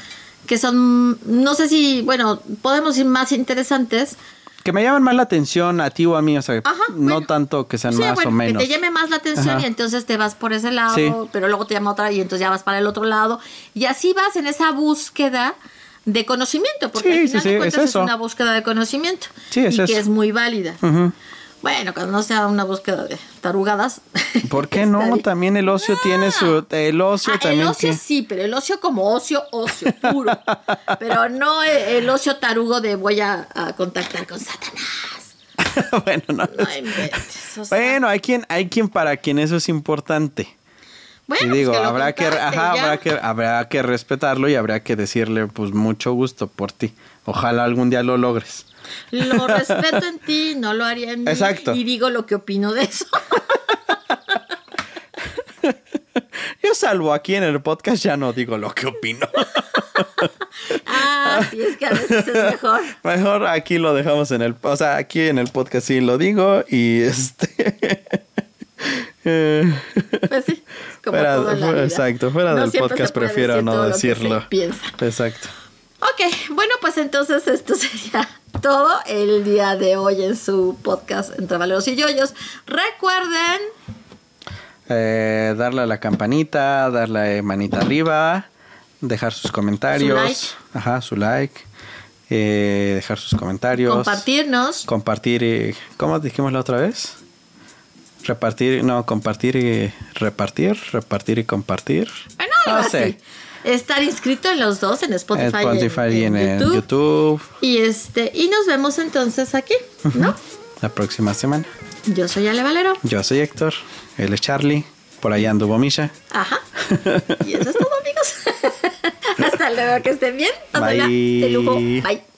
que son, no sé si, bueno, podemos ir más interesantes, Que me llaman más la atención a ti o a mí, o sea, Ajá, no tanto que sean Sí, más bueno, o menos. Que te llame más la atención Ajá. y entonces te vas por ese lado, Sí. pero luego te llama otra y entonces ya vas para el otro lado. Y así vas en esa búsqueda de conocimiento, porque Sí, al final de es cuentas es, eso. una búsqueda de conocimiento. Sí, es y que eso. es muy válida. Bueno, cuando no sea una búsqueda de tarugadas. ¿Por qué no? También el ocio tiene su... El ocio Ah, también el ocio sí, pero el ocio como ocio, ocio puro. pero no el, el ocio tarugo de voy a, a contactar con Satanás. bueno, no. No inventes. o sea, Bueno, hay quien, hay quien para quien eso es importante. bueno, y pues digo, que habrá que, ajá, habrá que, habrá que respetarlo y habrá que decirle, pues, mucho gusto por ti. Ojalá algún día lo logres. Lo respeto en ti, no lo haría en mí. Exacto. Y digo lo que opino de eso. Yo salvo aquí en el podcast ya no digo lo que opino. ah, sí, es que a veces es mejor. Mejor aquí lo dejamos en el, o sea, aquí en el podcast sí lo digo y este. eh, Pues sí, como fuera- todo en la fuera- vida. exacto, fuera No del podcast prefiero decir no decirlo. piensa. Exacto. Ok, bueno, pues entonces esto sería todo el día de hoy en su podcast Entre Valeros y Yoyos. Recuerden, Eh, darle a la campanita, darle manita arriba, dejar sus comentarios. Su like. Ajá, su like. eh, dejar sus comentarios. compartirnos. Compartir. y- ¿Cómo dijimos la otra vez? Repartir, no, compartir y repartir, repartir y compartir. Bueno, No así. Estar inscrito en los dos, en Spotify, Spotify y y en, en en YouTube. Y este, y nos vemos entonces aquí, ¿no? La próxima semana. Yo soy Ale Valero. Yo soy Héctor, él es Charlie, por ahí anduvo Misha. Ajá. Y eso es todo, amigos. Hasta luego, que estén bien. Pásenla Bye. de lujo. Bye.